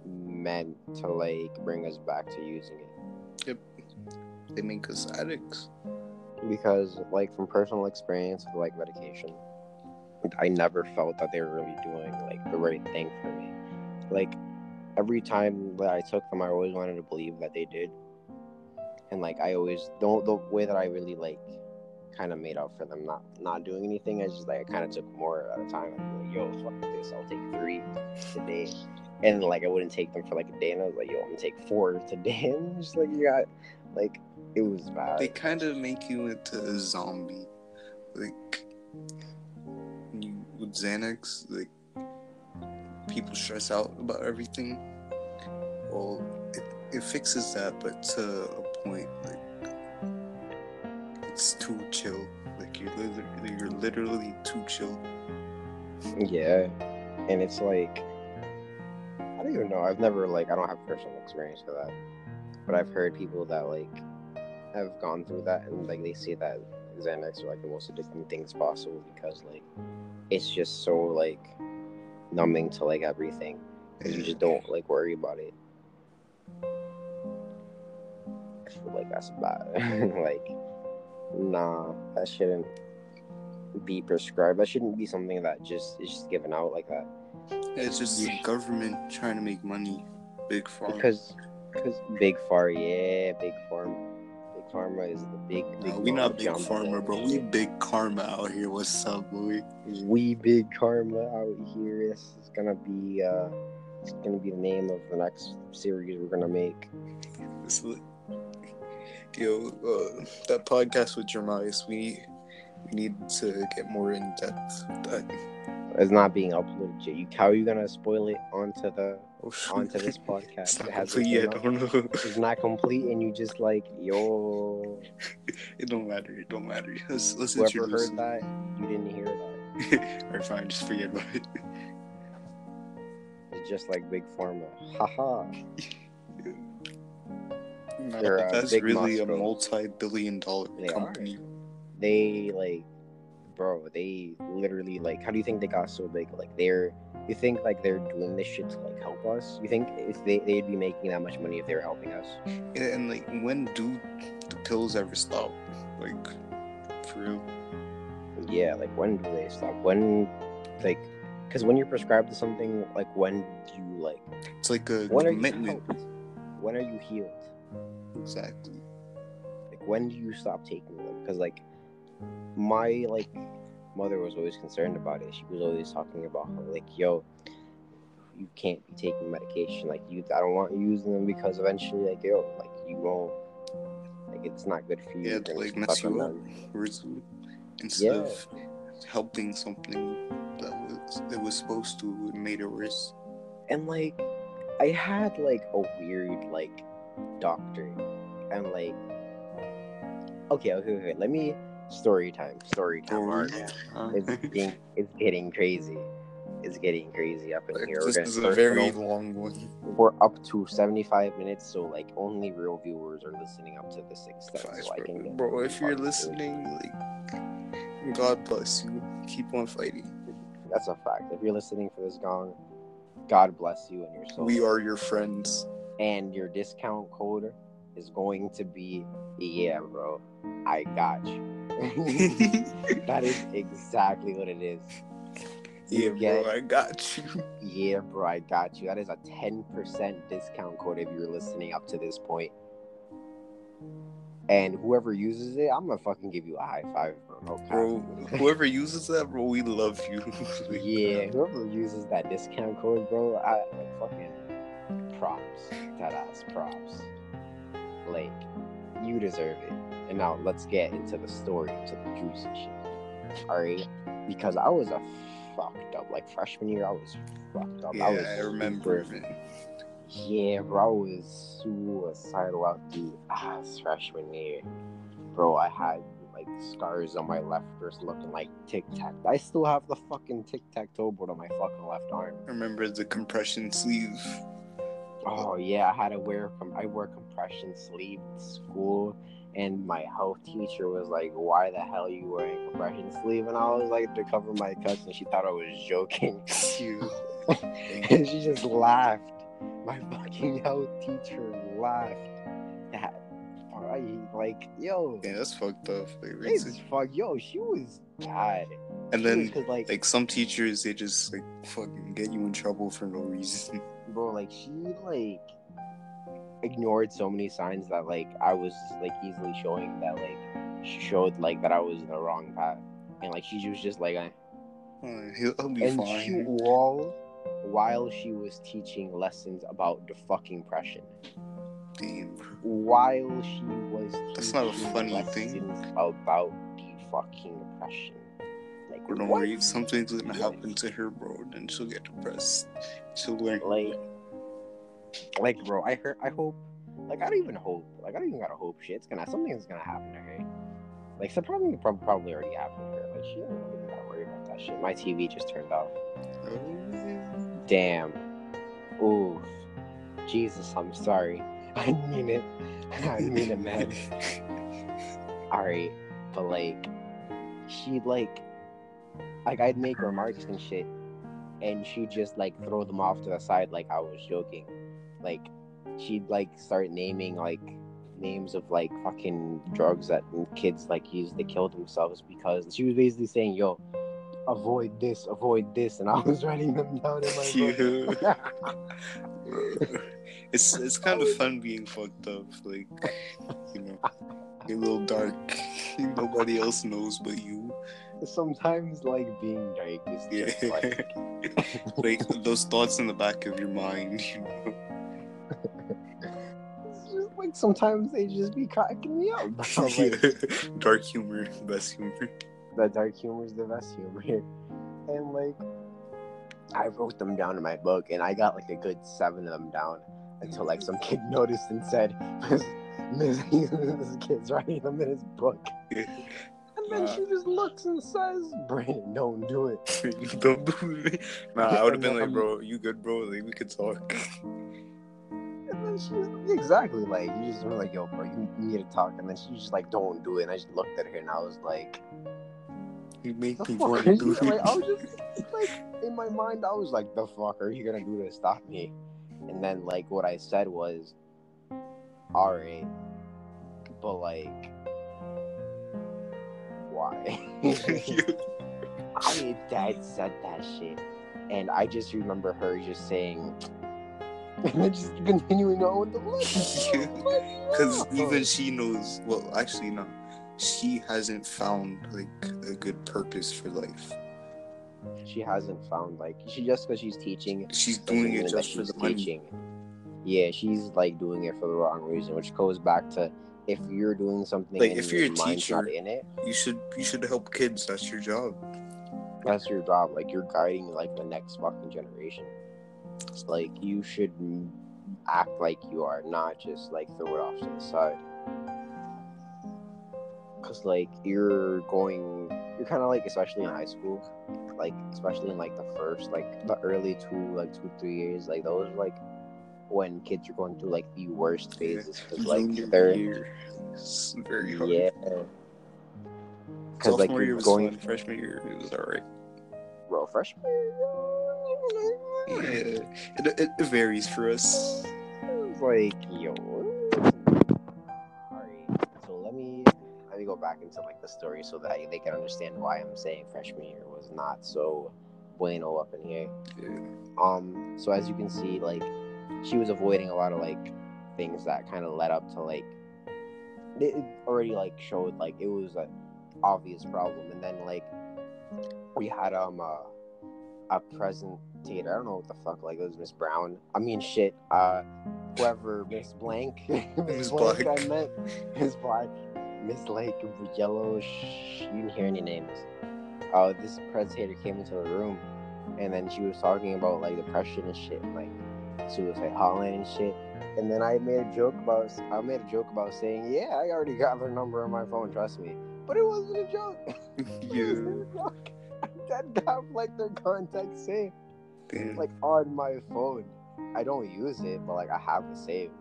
meant to like bring us back to using it. Yep. They make us addicts. because like from personal experience with like medication i never felt that they were really doing like the right thing for me like every time that i took them i always wanted to believe that they did and like i always the, the way that i really like kind of made up for them not not doing anything. I just like i kind of took more at a time. I'd like yo fuck this i'll take three today. And like i wouldn't take them for like a day and i was like yo i'm gonna take four today. And just like you got like it was bad. They kind of make you into a zombie. Like you with Xanax, like people stress out about everything. Well, it, it fixes that, but to a point, like it's too chill. Like you're literally, you're literally too chill. Yeah, and it's like I don't even know. I've never like I don't have personal experience with that, but I've heard people that like have gone through that and like they say that Xanax are like the most addicting things possible because like it's just so like numbing to like everything you just don't like worry about it. I feel like that's bad. like, nah, that shouldn't be prescribed. That shouldn't be something that just is just given out like that. It's just the government trying to make money. Big pharma. Because, because big pharma, yeah, big pharma, big pharma is the big. big Nah, we not big pharma, bro. We big karma out here. What's up, boy? we big karma out here. This is gonna be uh, it's gonna be the name of the next series we're gonna make. It's. Yo, uh, that podcast with Jeremias, we we need to get more in depth with that. It's not being uploaded yet. You how are you gonna spoil it onto the Oh, onto this It's podcast? not It hasn't complete yet. I don't know. It's not complete, and you just like yo. It don't matter. It don't matter. Let's let's Whoever introduce. heard that, you didn't hear that. Alright, fine. Just forget about it. It's just like big pharma. Haha. They're, that's really a multi-billion-dollar They are. company. They like, bro. They literally like. How do you think they got so big? Like they're. You think like they're doing this shit to like help us? You think if they they'd be making that much money if they were helping us? Yeah, and like, when do the pills ever stop? Like, for real. Yeah. Like when do they stop? When, like, Because when you're prescribed to something, like when do you like It's like a when are you commitment. When are you healed? Exactly. Like when do you stop taking them? Because like my like mother was always concerned about it. She was always talking about how like yo, you can't be taking medication. Like you, I don't want you using them because eventually like yo, like you won't. Like it's not good for you. Yeah, to like mess you up. instead Yeah. of helping something that was that was supposed to, it made it worse. and like I had like a weird like doctor and like okay okay okay let me story time story time Story alright, time. it's getting it's getting crazy it's getting crazy up in here this we're, is gonna a very from- long one. we're up to 75 minutes so like only real viewers are listening up to this extent Five, so I can bro. if you're listening, like, God bless you. Keep on fighting. that's a fact if you're listening for this gong God bless you and your soul We are your friends. And your discount code is going to be yeah bro i got you that is exactly what it is yeah, get- bro, I got you. yeah bro i got you that is a 10% discount code if you're listening up to this point and whoever uses it i'm gonna fucking give you a high five bro no. Bro, whoever uses that, bro, we love you. yeah whoever uses that discount code bro i like fucking props. That ass props. Like you deserve it. And now let's get into the story to the juicy shit. All right because i was a fucked up. Like freshman year i was fucked up. Yeah, I, was I remember. super- Man. yeah bro i was suicidal out the ass freshman year. Bro i had like scars on my left wrist looking like tic tac. I still have the fucking tic tac toe board on my fucking left arm. I remember the compression sleeve. Oh yeah, I had to wear com- I wear compression sleeve in school, and my health teacher was like, "Why the hell are you wearing compression sleeve?" And I was like, "To cover my cuts," and she thought I was joking, You. and she just laughed. My fucking health teacher laughed. That like, yo, Yeah, that's fucked up. Like, this fuck, yo, she was bad. and She was- like, like some teachers, they just like fucking get you in trouble for no reason. bro like she like ignored so many signs that like i was like easily showing that like she showed like that i was in the wrong path and like she was just like I, he'll, he'll be and she fine. while while she was teaching lessons about the fucking depression Damn, while she was That's not a funny thing. about the fucking depression don't worry, something's gonna happen to her, bro. Then she'll get depressed. She'll learn. like like bro i heard i hope like i don't even hope like i don't even gotta hope shit's gonna something's gonna happen to her. Like so probably prob- probably already happened to her like she doesn't even gotta worry about that shit. My tv just turned off. Oh, Damn. Oof. Jesus i'm sorry. I mean it. I mean it man. All right but like she'd like like i'd make remarks and shit and she'd just like throw them off to the side like i was joking like she'd like start naming like names of like fucking drugs that kids like use to kill themselves because she was basically saying yo avoid this avoid this and i was writing them down in my book it's it's kind of fun being fucked up. Like, you know, a little dark. Nobody else knows but you. sometimes like being dark is Yeah. just like like those thoughts in the back of your mind. You know? it's just like sometimes they just be cracking me up like, Dark humor, best humor. the dark humor is the best humor and like i wrote them down in my book and i got like a good seven of them down until like some kid noticed and said this kid's writing them in his book and then she just looks and says brandon don't do it Don't do it. Nah, I would have been like, bro, you good, bro? Like, we could talk. and then she's exactly like you just were like yo bro you, need to talk and then she just like don't do it and i just looked at her and i was like You make me want to do it. Like, I was just like in my mind, I was like, "The fuck are you gonna do to stop me?" And then like what I said was, "All right, but like, why?" I dad said that shit, and I just remember her just saying, and then just continuing on with the book. Oh because even she knows. Well, actually, no. She hasn't found like a good purpose for life. she hasn't found like she just because she's teaching. She's doing it just for the money. Yeah, she's like doing it for the wrong reason, which goes back to if you're doing something Like, if you're a teacher- in it, You should you should help kids. That's your job. that's your job. Like you're guiding like the next fucking generation. Like you should act like you are, not just like throw it off to the side. Cause like you're going, you're kind of like, especially in high school, like especially in like the first, like the early two, like two three years, like those like when kids are going through like the worst phases. Cause like Junior they're year is very hard. yeah. Cause like you're going, fun. Freshman year it was alright. bro, freshman. Yeah, it, it, it varies for us. Like, yo. Alright, so let me let me go back into like the story so that they can understand why I'm saying freshman year was not so bueno up in here. Yeah. Um, so as you can see, like she was avoiding a lot of like things that kind of led up to like it already like showed like it was an obvious problem, and then like we had um uh, a presentator. I don't know what the fuck like it was Miss Brown. I mean shit. Uh, whoever Miss Blank, Miss Blank. I meant Miss Black, Miss like Yellow. Sh- you didn't hear any names. Uh, this presentator came into the room, and then she was talking about like depression and shit, and like suicide hotline and shit. And then I made a joke about I made a joke about saying, "Yeah, I already got their number on my phone. Trust me." But it wasn't a joke. You. yeah. That got like their contact saved, Damn. like on my phone. I don't use it, but like I have it saved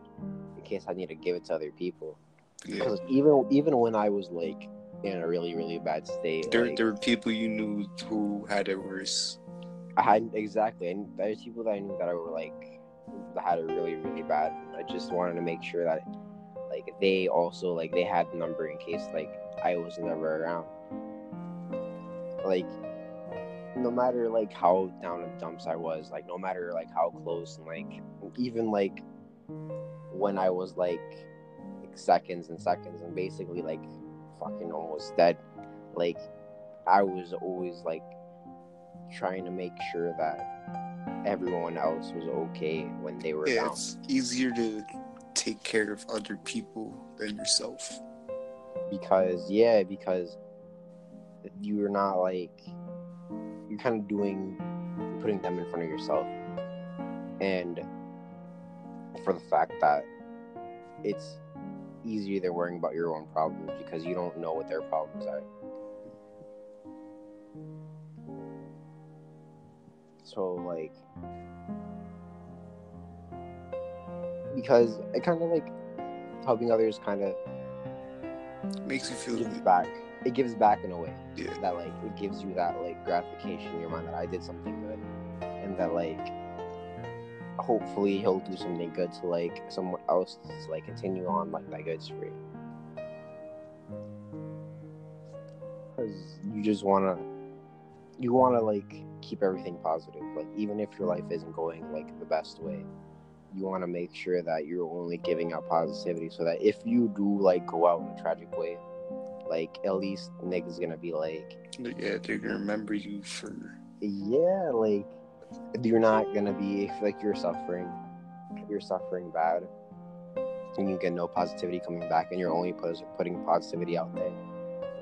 in case I need to give it to other people. yeah. Even even when I was like in a really really bad state, There, like, there were people you knew who had it worse. I had exactly, and there's people that I knew that I were like had it really really bad. I just wanted to make sure that like they also like they had the number in case like I was never around. Like no matter like how down in the dumps I was, like no matter like how close and like even like when I was like, seconds and seconds and basically like fucking almost dead, like I was always like trying to make sure that everyone else was okay when they were Yeah, down. it's easier to take care of other people than yourself. because yeah because you're not like you're kind of doing putting them in front of yourself and for the fact that it's easier than worrying about your own problems because you don't know what their problems are so like because it kind of like helping others kind of Makes you feel gives back. It gives back in a way Yeah. that like it gives you that like gratification in your mind that I did something good, and that like hopefully he'll do something good to like someone else to like continue on like that good streak. Because you just wanna, you wanna like keep everything positive. Like even if your life isn't going like the best way, you want to make sure that you're only giving out positivity so that if you do like go out in a tragic way like at least niggas gonna be like Yeah, they're gonna remember you for yeah like you're not gonna be if like you're suffering you're suffering bad and you get no positivity coming back and you're only put, putting positivity out there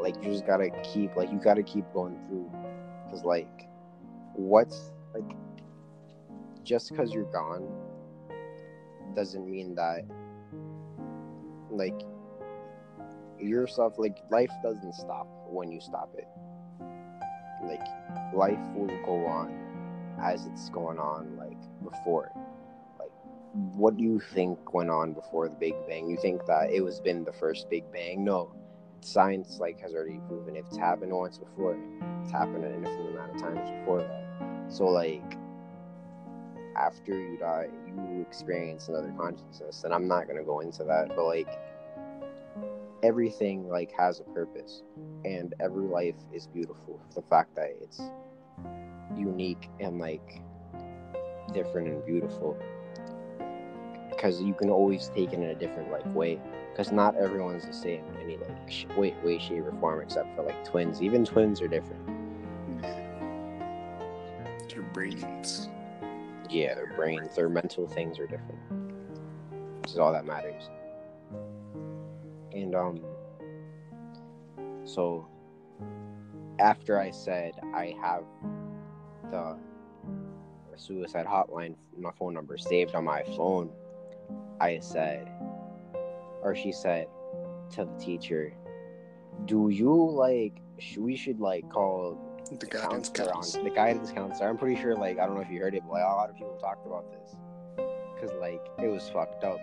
like you just gotta keep like you gotta keep going through because like what's like just because you're gone doesn't mean that like yourself like life doesn't stop when you stop it. Like life will go on as it's going on like before. Like what do you think went on before the big bang? You think that it was been the first big bang? No science like has already proven if it's happened once before. It's happened an infinite amount of times before that. So like after you die you experience another consciousness and i'm not going to go into that but like everything like has a purpose and every life is beautiful the fact that it's unique and like different and beautiful because you can always take it in a different like way because not everyone's the same in any like sh- way, way shape or form except for like twins. Even twins are different. Their brains. yeah their brains their mental things are different which is all that matters. And um so after i said i have the suicide hotline my phone number saved on my phone i said or she said to the teacher do you like sh- we should like call The guidance counselor counselor. on the guidance counselor. I'm pretty sure, like, I don't know if you heard it, but like, a lot of people talked about this because, like, it was fucked up.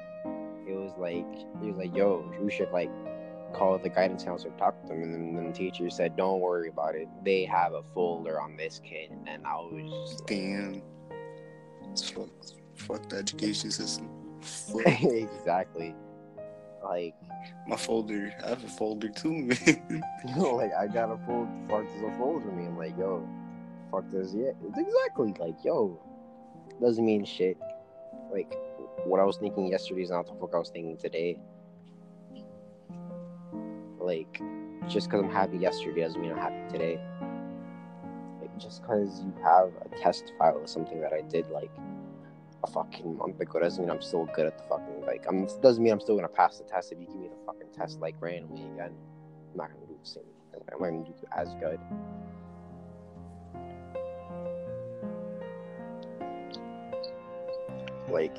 It was like, it was like, yo, we should like call the guidance counselor, talk to them, and then, then the teacher said, don't worry about it. They have a folder on this kid, and then I was just like, Damn. Fuck the education system. Exactly. Like, My folder. I have a folder too, man. like I got a full fuck there's a folder me. I'm like, yo, fuck this. Yeah, it's exactly like, yo, doesn't mean shit. Like, what I was thinking yesterday is not the fuck I was thinking today. Like, just because I'm happy yesterday doesn't mean I'm happy today. Like, just because you have a test file is something that I did like a fucking month ago doesn't mean I'm still good at the fucking like. I'm doesn't mean I'm still gonna pass the test if you give me the fucking test like randomly again. I'm not gonna do the same. I'm not gonna do as good. Like,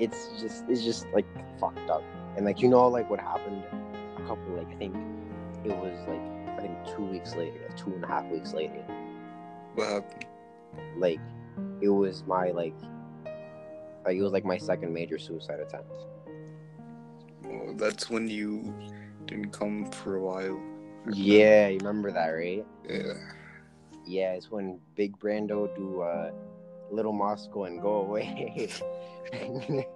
it's just it's just like fucked up, and like you know like what happened a couple like I think it was like I think two weeks later, two and a half weeks later, what happened? like it was my like like it was like my second major suicide attempt. Well, that's when you didn't come for a while. Yeah, you remember that, right? Yeah. Yeah, it's when Big Brando do uh Little Moscow and go away.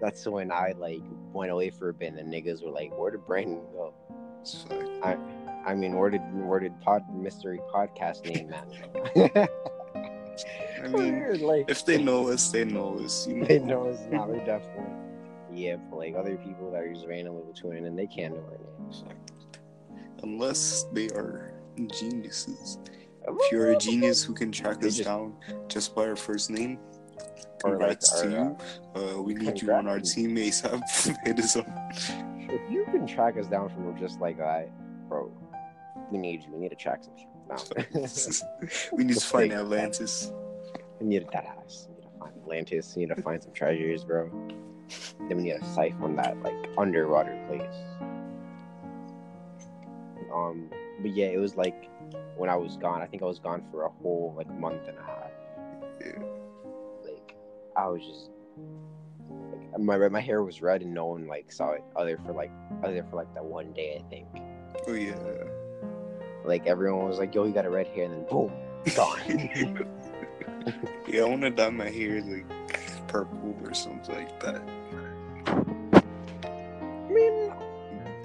That's when I like went away for a bit and the niggas were like, Where did Brandon go? Fine. I mean where did where did pod mystery podcast name man? I mean, like if they know us, they know us. You know. they know us. not they definitely yeah, but like other people that are just randomly tuning in, they can't know our names. Unless they are geniuses. If you're a genius who can track They us just- down just by our first name, Or like congrats to our, you. Uh, we need you on our congrats. team ASAP. Hit us up. If you can track us down from just like that, bro, we need you. We need to track some shit down. we need to find. Atlantis. we need that ass. We need to find Atlantis. We need to find some treasures, bro. Then we need to siphon that like underwater place. Um, but yeah, it was like when I was gone. I think I was gone for a whole like month and a half. Yeah. Like I was just like my my hair was red and no one like saw it other for like other for like that one day I think. Oh yeah. Like everyone was like, "Yo, you got a red hair," and then boom, gone. yeah, I want to dye my hair like purple or something like that. I mean,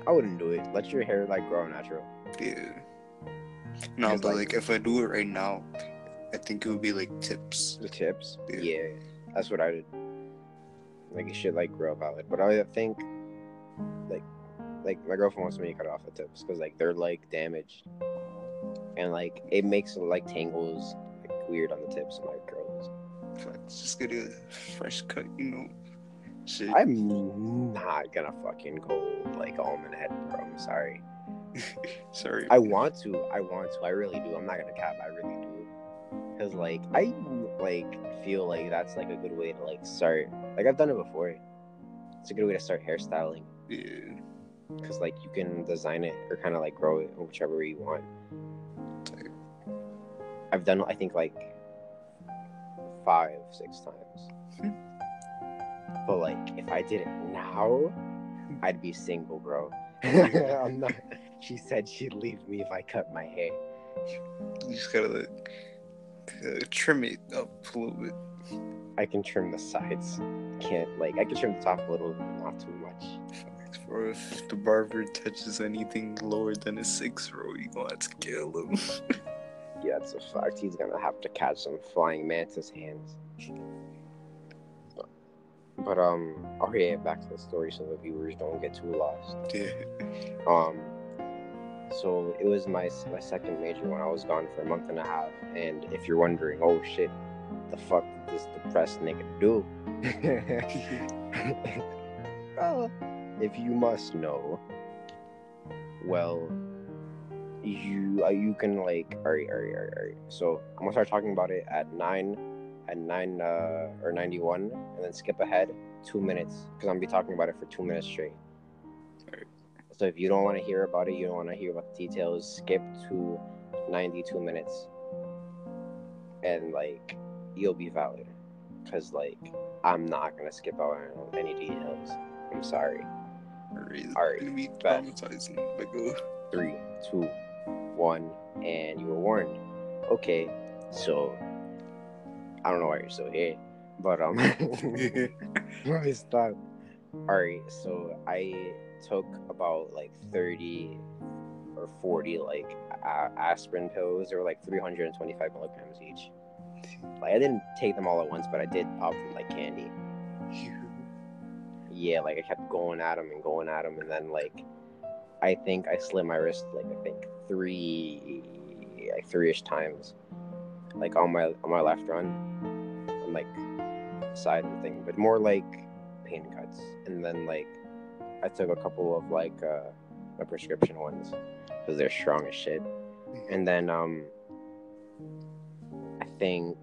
I wouldn't do it. Let your hair like grow natural. Yeah. No, but like- like if I do it right now, I think it would be like tips. The tips. Yeah. Yeah, that's what I did. Like it should like grow out. But I think, like, like my girlfriend wants me to cut off the tips because like they're like damaged, and like it makes like tangles like weird on the tips of my curls. Just get a fresh cut, you know. Shit. I'm not gonna fucking go like almond head, bro. I'm sorry. Sorry. I want to. I want to. I really do. I'm not gonna cap. I really do. Cause like I like feel like that's like a good way to like start. Like I've done it before. It's a good way to start hairstyling. Yeah. Cause like you can design it or kind of like grow it whichever way you want. I've done I think like five, six times. Hmm. but like if I did it now, I'd be single, bro. I'm not. She said she'd leave me if I cut my hair. You just gotta like uh, trim it up a little bit. I can trim the sides. Can't like I can trim the top a little, but not too much. Or if the barber touches anything lower than a six row, you gonna have to kill him. Yeah, it's a fact. He's gonna have to catch some flying mantis hands. But, but um, oh yeah, back to the story so the viewers don't get too lost. Yeah. Um, so it was my my second major when I was gone for a month and a half. And if you're wondering, oh shit, the fuck did this depressed nigga do? well, if you must know, well, you uh, you can like alright, alright, alright, alright. So I'm gonna start talking about it at nine, at nine uh, or ninety one, and then skip ahead two minutes because I'm gonna be talking about it for two minutes straight. Alright. So if you don't want to hear about it, you don't want to hear about the details, skip to ninety two minutes, and like you'll be valid. Cause like I'm not gonna skip out on any details. I'm sorry. Alright. Alright, Gonna be bet. traumatizing. But go. three, two, one, and you were warned. Okay, so I don't know why you're still here, but um, let me stop. All right, so I took about like thirty or forty like aspirin pills. They were like three hundred and twenty-five milligrams each. Like I didn't take them all at once, but I did pop them like candy. Yeah, like I kept going at him and going at him, and then like I think I slit my wrist like I think three, like three-ish times, like on my on my left run, on like side and thing, but more like pain cuts. And then like I took a couple of like uh, my prescription ones because they're strong as shit. And then um, I think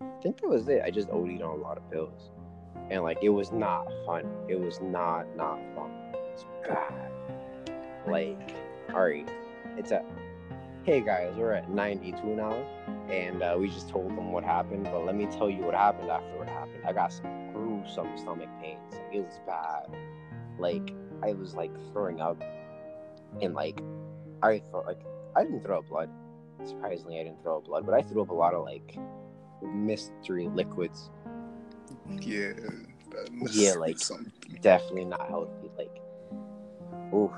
I think that was it. I just OD'd on a lot of pills, and like it was not fun. It was not not fun. It's bad. Like, all right, it's a. Hey guys, we're at 92 now, and uh, we just told them what happened. But let me tell you what happened after what happened. I got some gruesome stomach pains. It was bad. Like I was like throwing up, and like I thought like I didn't throw up blood. Surprisingly, I didn't throw up blood, but I threw up a lot of like mystery liquids. Yeah. Yeah, like- something. Definitely not healthy. Like, ooh,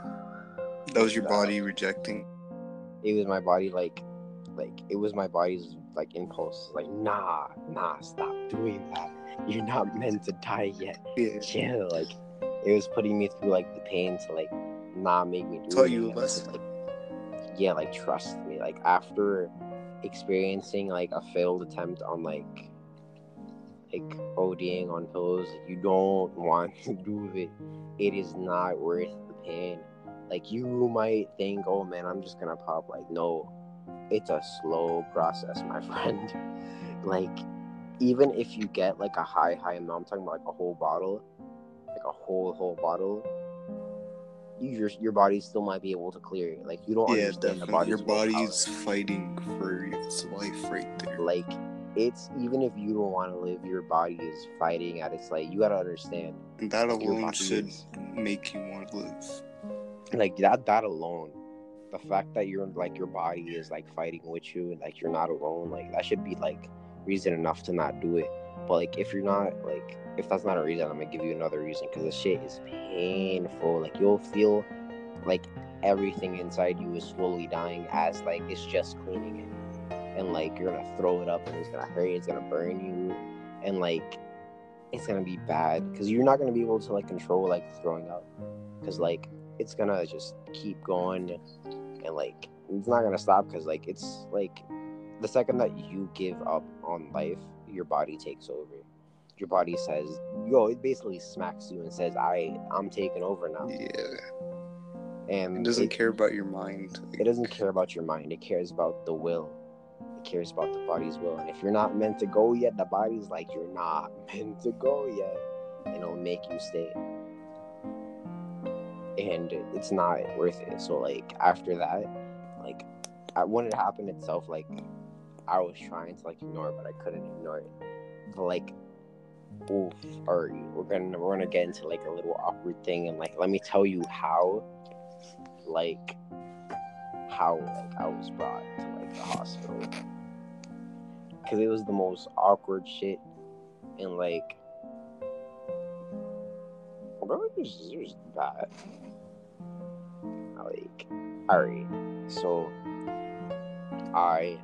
That was your Nah. body rejecting. it was my body like, like it was my body's like impulse. Like, nah, nah, stop doing that. You're not meant to die yet. Yeah. Chill. Like, it was putting me through like the pain to like not make me do Taught it you a lesson. Like, yeah, like trust me. Like after experiencing like a failed attempt on like like ODing on pills, you don't want to do it. It is not worth the pain. Like you might think, oh man, I'm just gonna pop. Like no, it's a slow process, my friend. like even if you get like a high high amount, I'm talking about like a whole bottle, like a whole whole bottle. You, your your body still might be able to clear it. Like you don't Yeah, understand the definitely. Your body's willpower. body's fighting for its life right there. like it's even if you don't want to live, your body is fighting at its like you gotta understand. And that alone should is- make you want to live. like that that alone the fact that you're like your body is like fighting with you and like you're not alone like that should be like reason enough to not do it but like if you're not like if that's not a reason i'm gonna give you another reason because the shit is painful like you'll feel like everything inside you is slowly dying as like it's just cleaning it and like you're gonna throw it up and it's gonna hurt it's gonna burn you and like it's gonna be bad because you're not gonna be able to like control like throwing up because like it's gonna just keep going and like it's not gonna stop because like it's like the second that you give up on life your body takes over your body says yo it basically smacks you and says i i'm taking over now Yeah. and It doesn't it, care about your mind. it doesn't care about your mind it cares about the will cares about the body's will and if you're not meant to go yet the body's like you're not meant to go yet and it'll make you stay. And it's not worth it. So like after that like when it happened itself like i was trying to like ignore it but i couldn't ignore it. But like oof Ari, we're gonna we're gonna get into like a little awkward thing and like let me tell you how like how like I was brought to like the hospital because it was the most awkward shit and like bro was, was like alright so I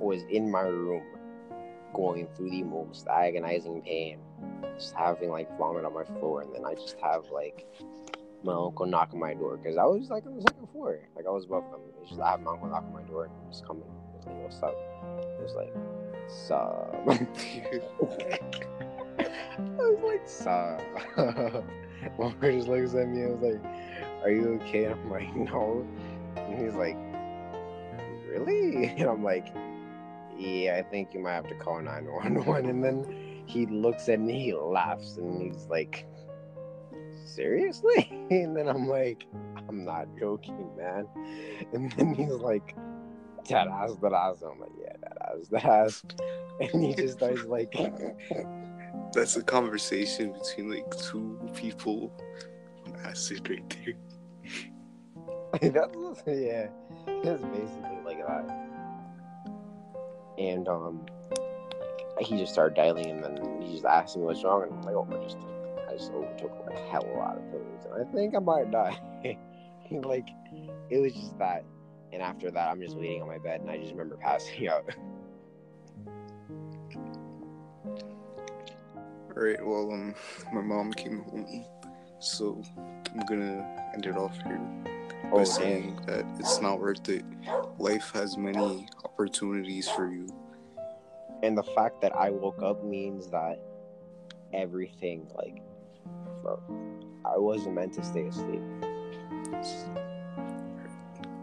was in my room going through the most agonizing pain, just having like vomit on my floor, and then I just have like my uncle knock on my door because I was like on the second floor, like I was above them. Just I have my uncle knock on my door and he's coming. "What's up?" It was like, "Sup." I was like, "Sup." Walker just looks at me and was like, "Are you okay?" I'm like, "No," and he's like, "Really?" And I'm like, "Yeah, I think you might have to call 911." And then he looks at me, he laughs, and he's like seriously? And then I'm like, I'm not joking, man. And then he's like, that ass, that ass. I'm like, yeah, that ass, that ass. And he just starts like, That's a conversation between like two people on acid right there. that's yeah, it's basically like that. And um, like he just started dialing, and then he just asked me what's wrong, and I'm like, oh, I just I just overtook a hell of a lot of pills, and I think I might die. like, it was just that. And after that, I'm just waiting on my bed, and I just remember passing out. Alright, well, um, my mom came home, so I'm gonna end it off here by Oh, saying that it's not worth it. Life has many opportunities for you. and the fact that I woke up means that everything, like, bro, I wasn't meant to stay asleep.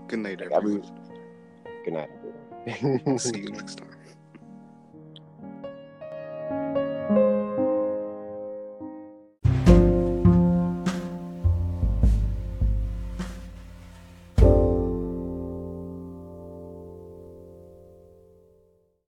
Good night, everyone. Good night, everyone. See you next time.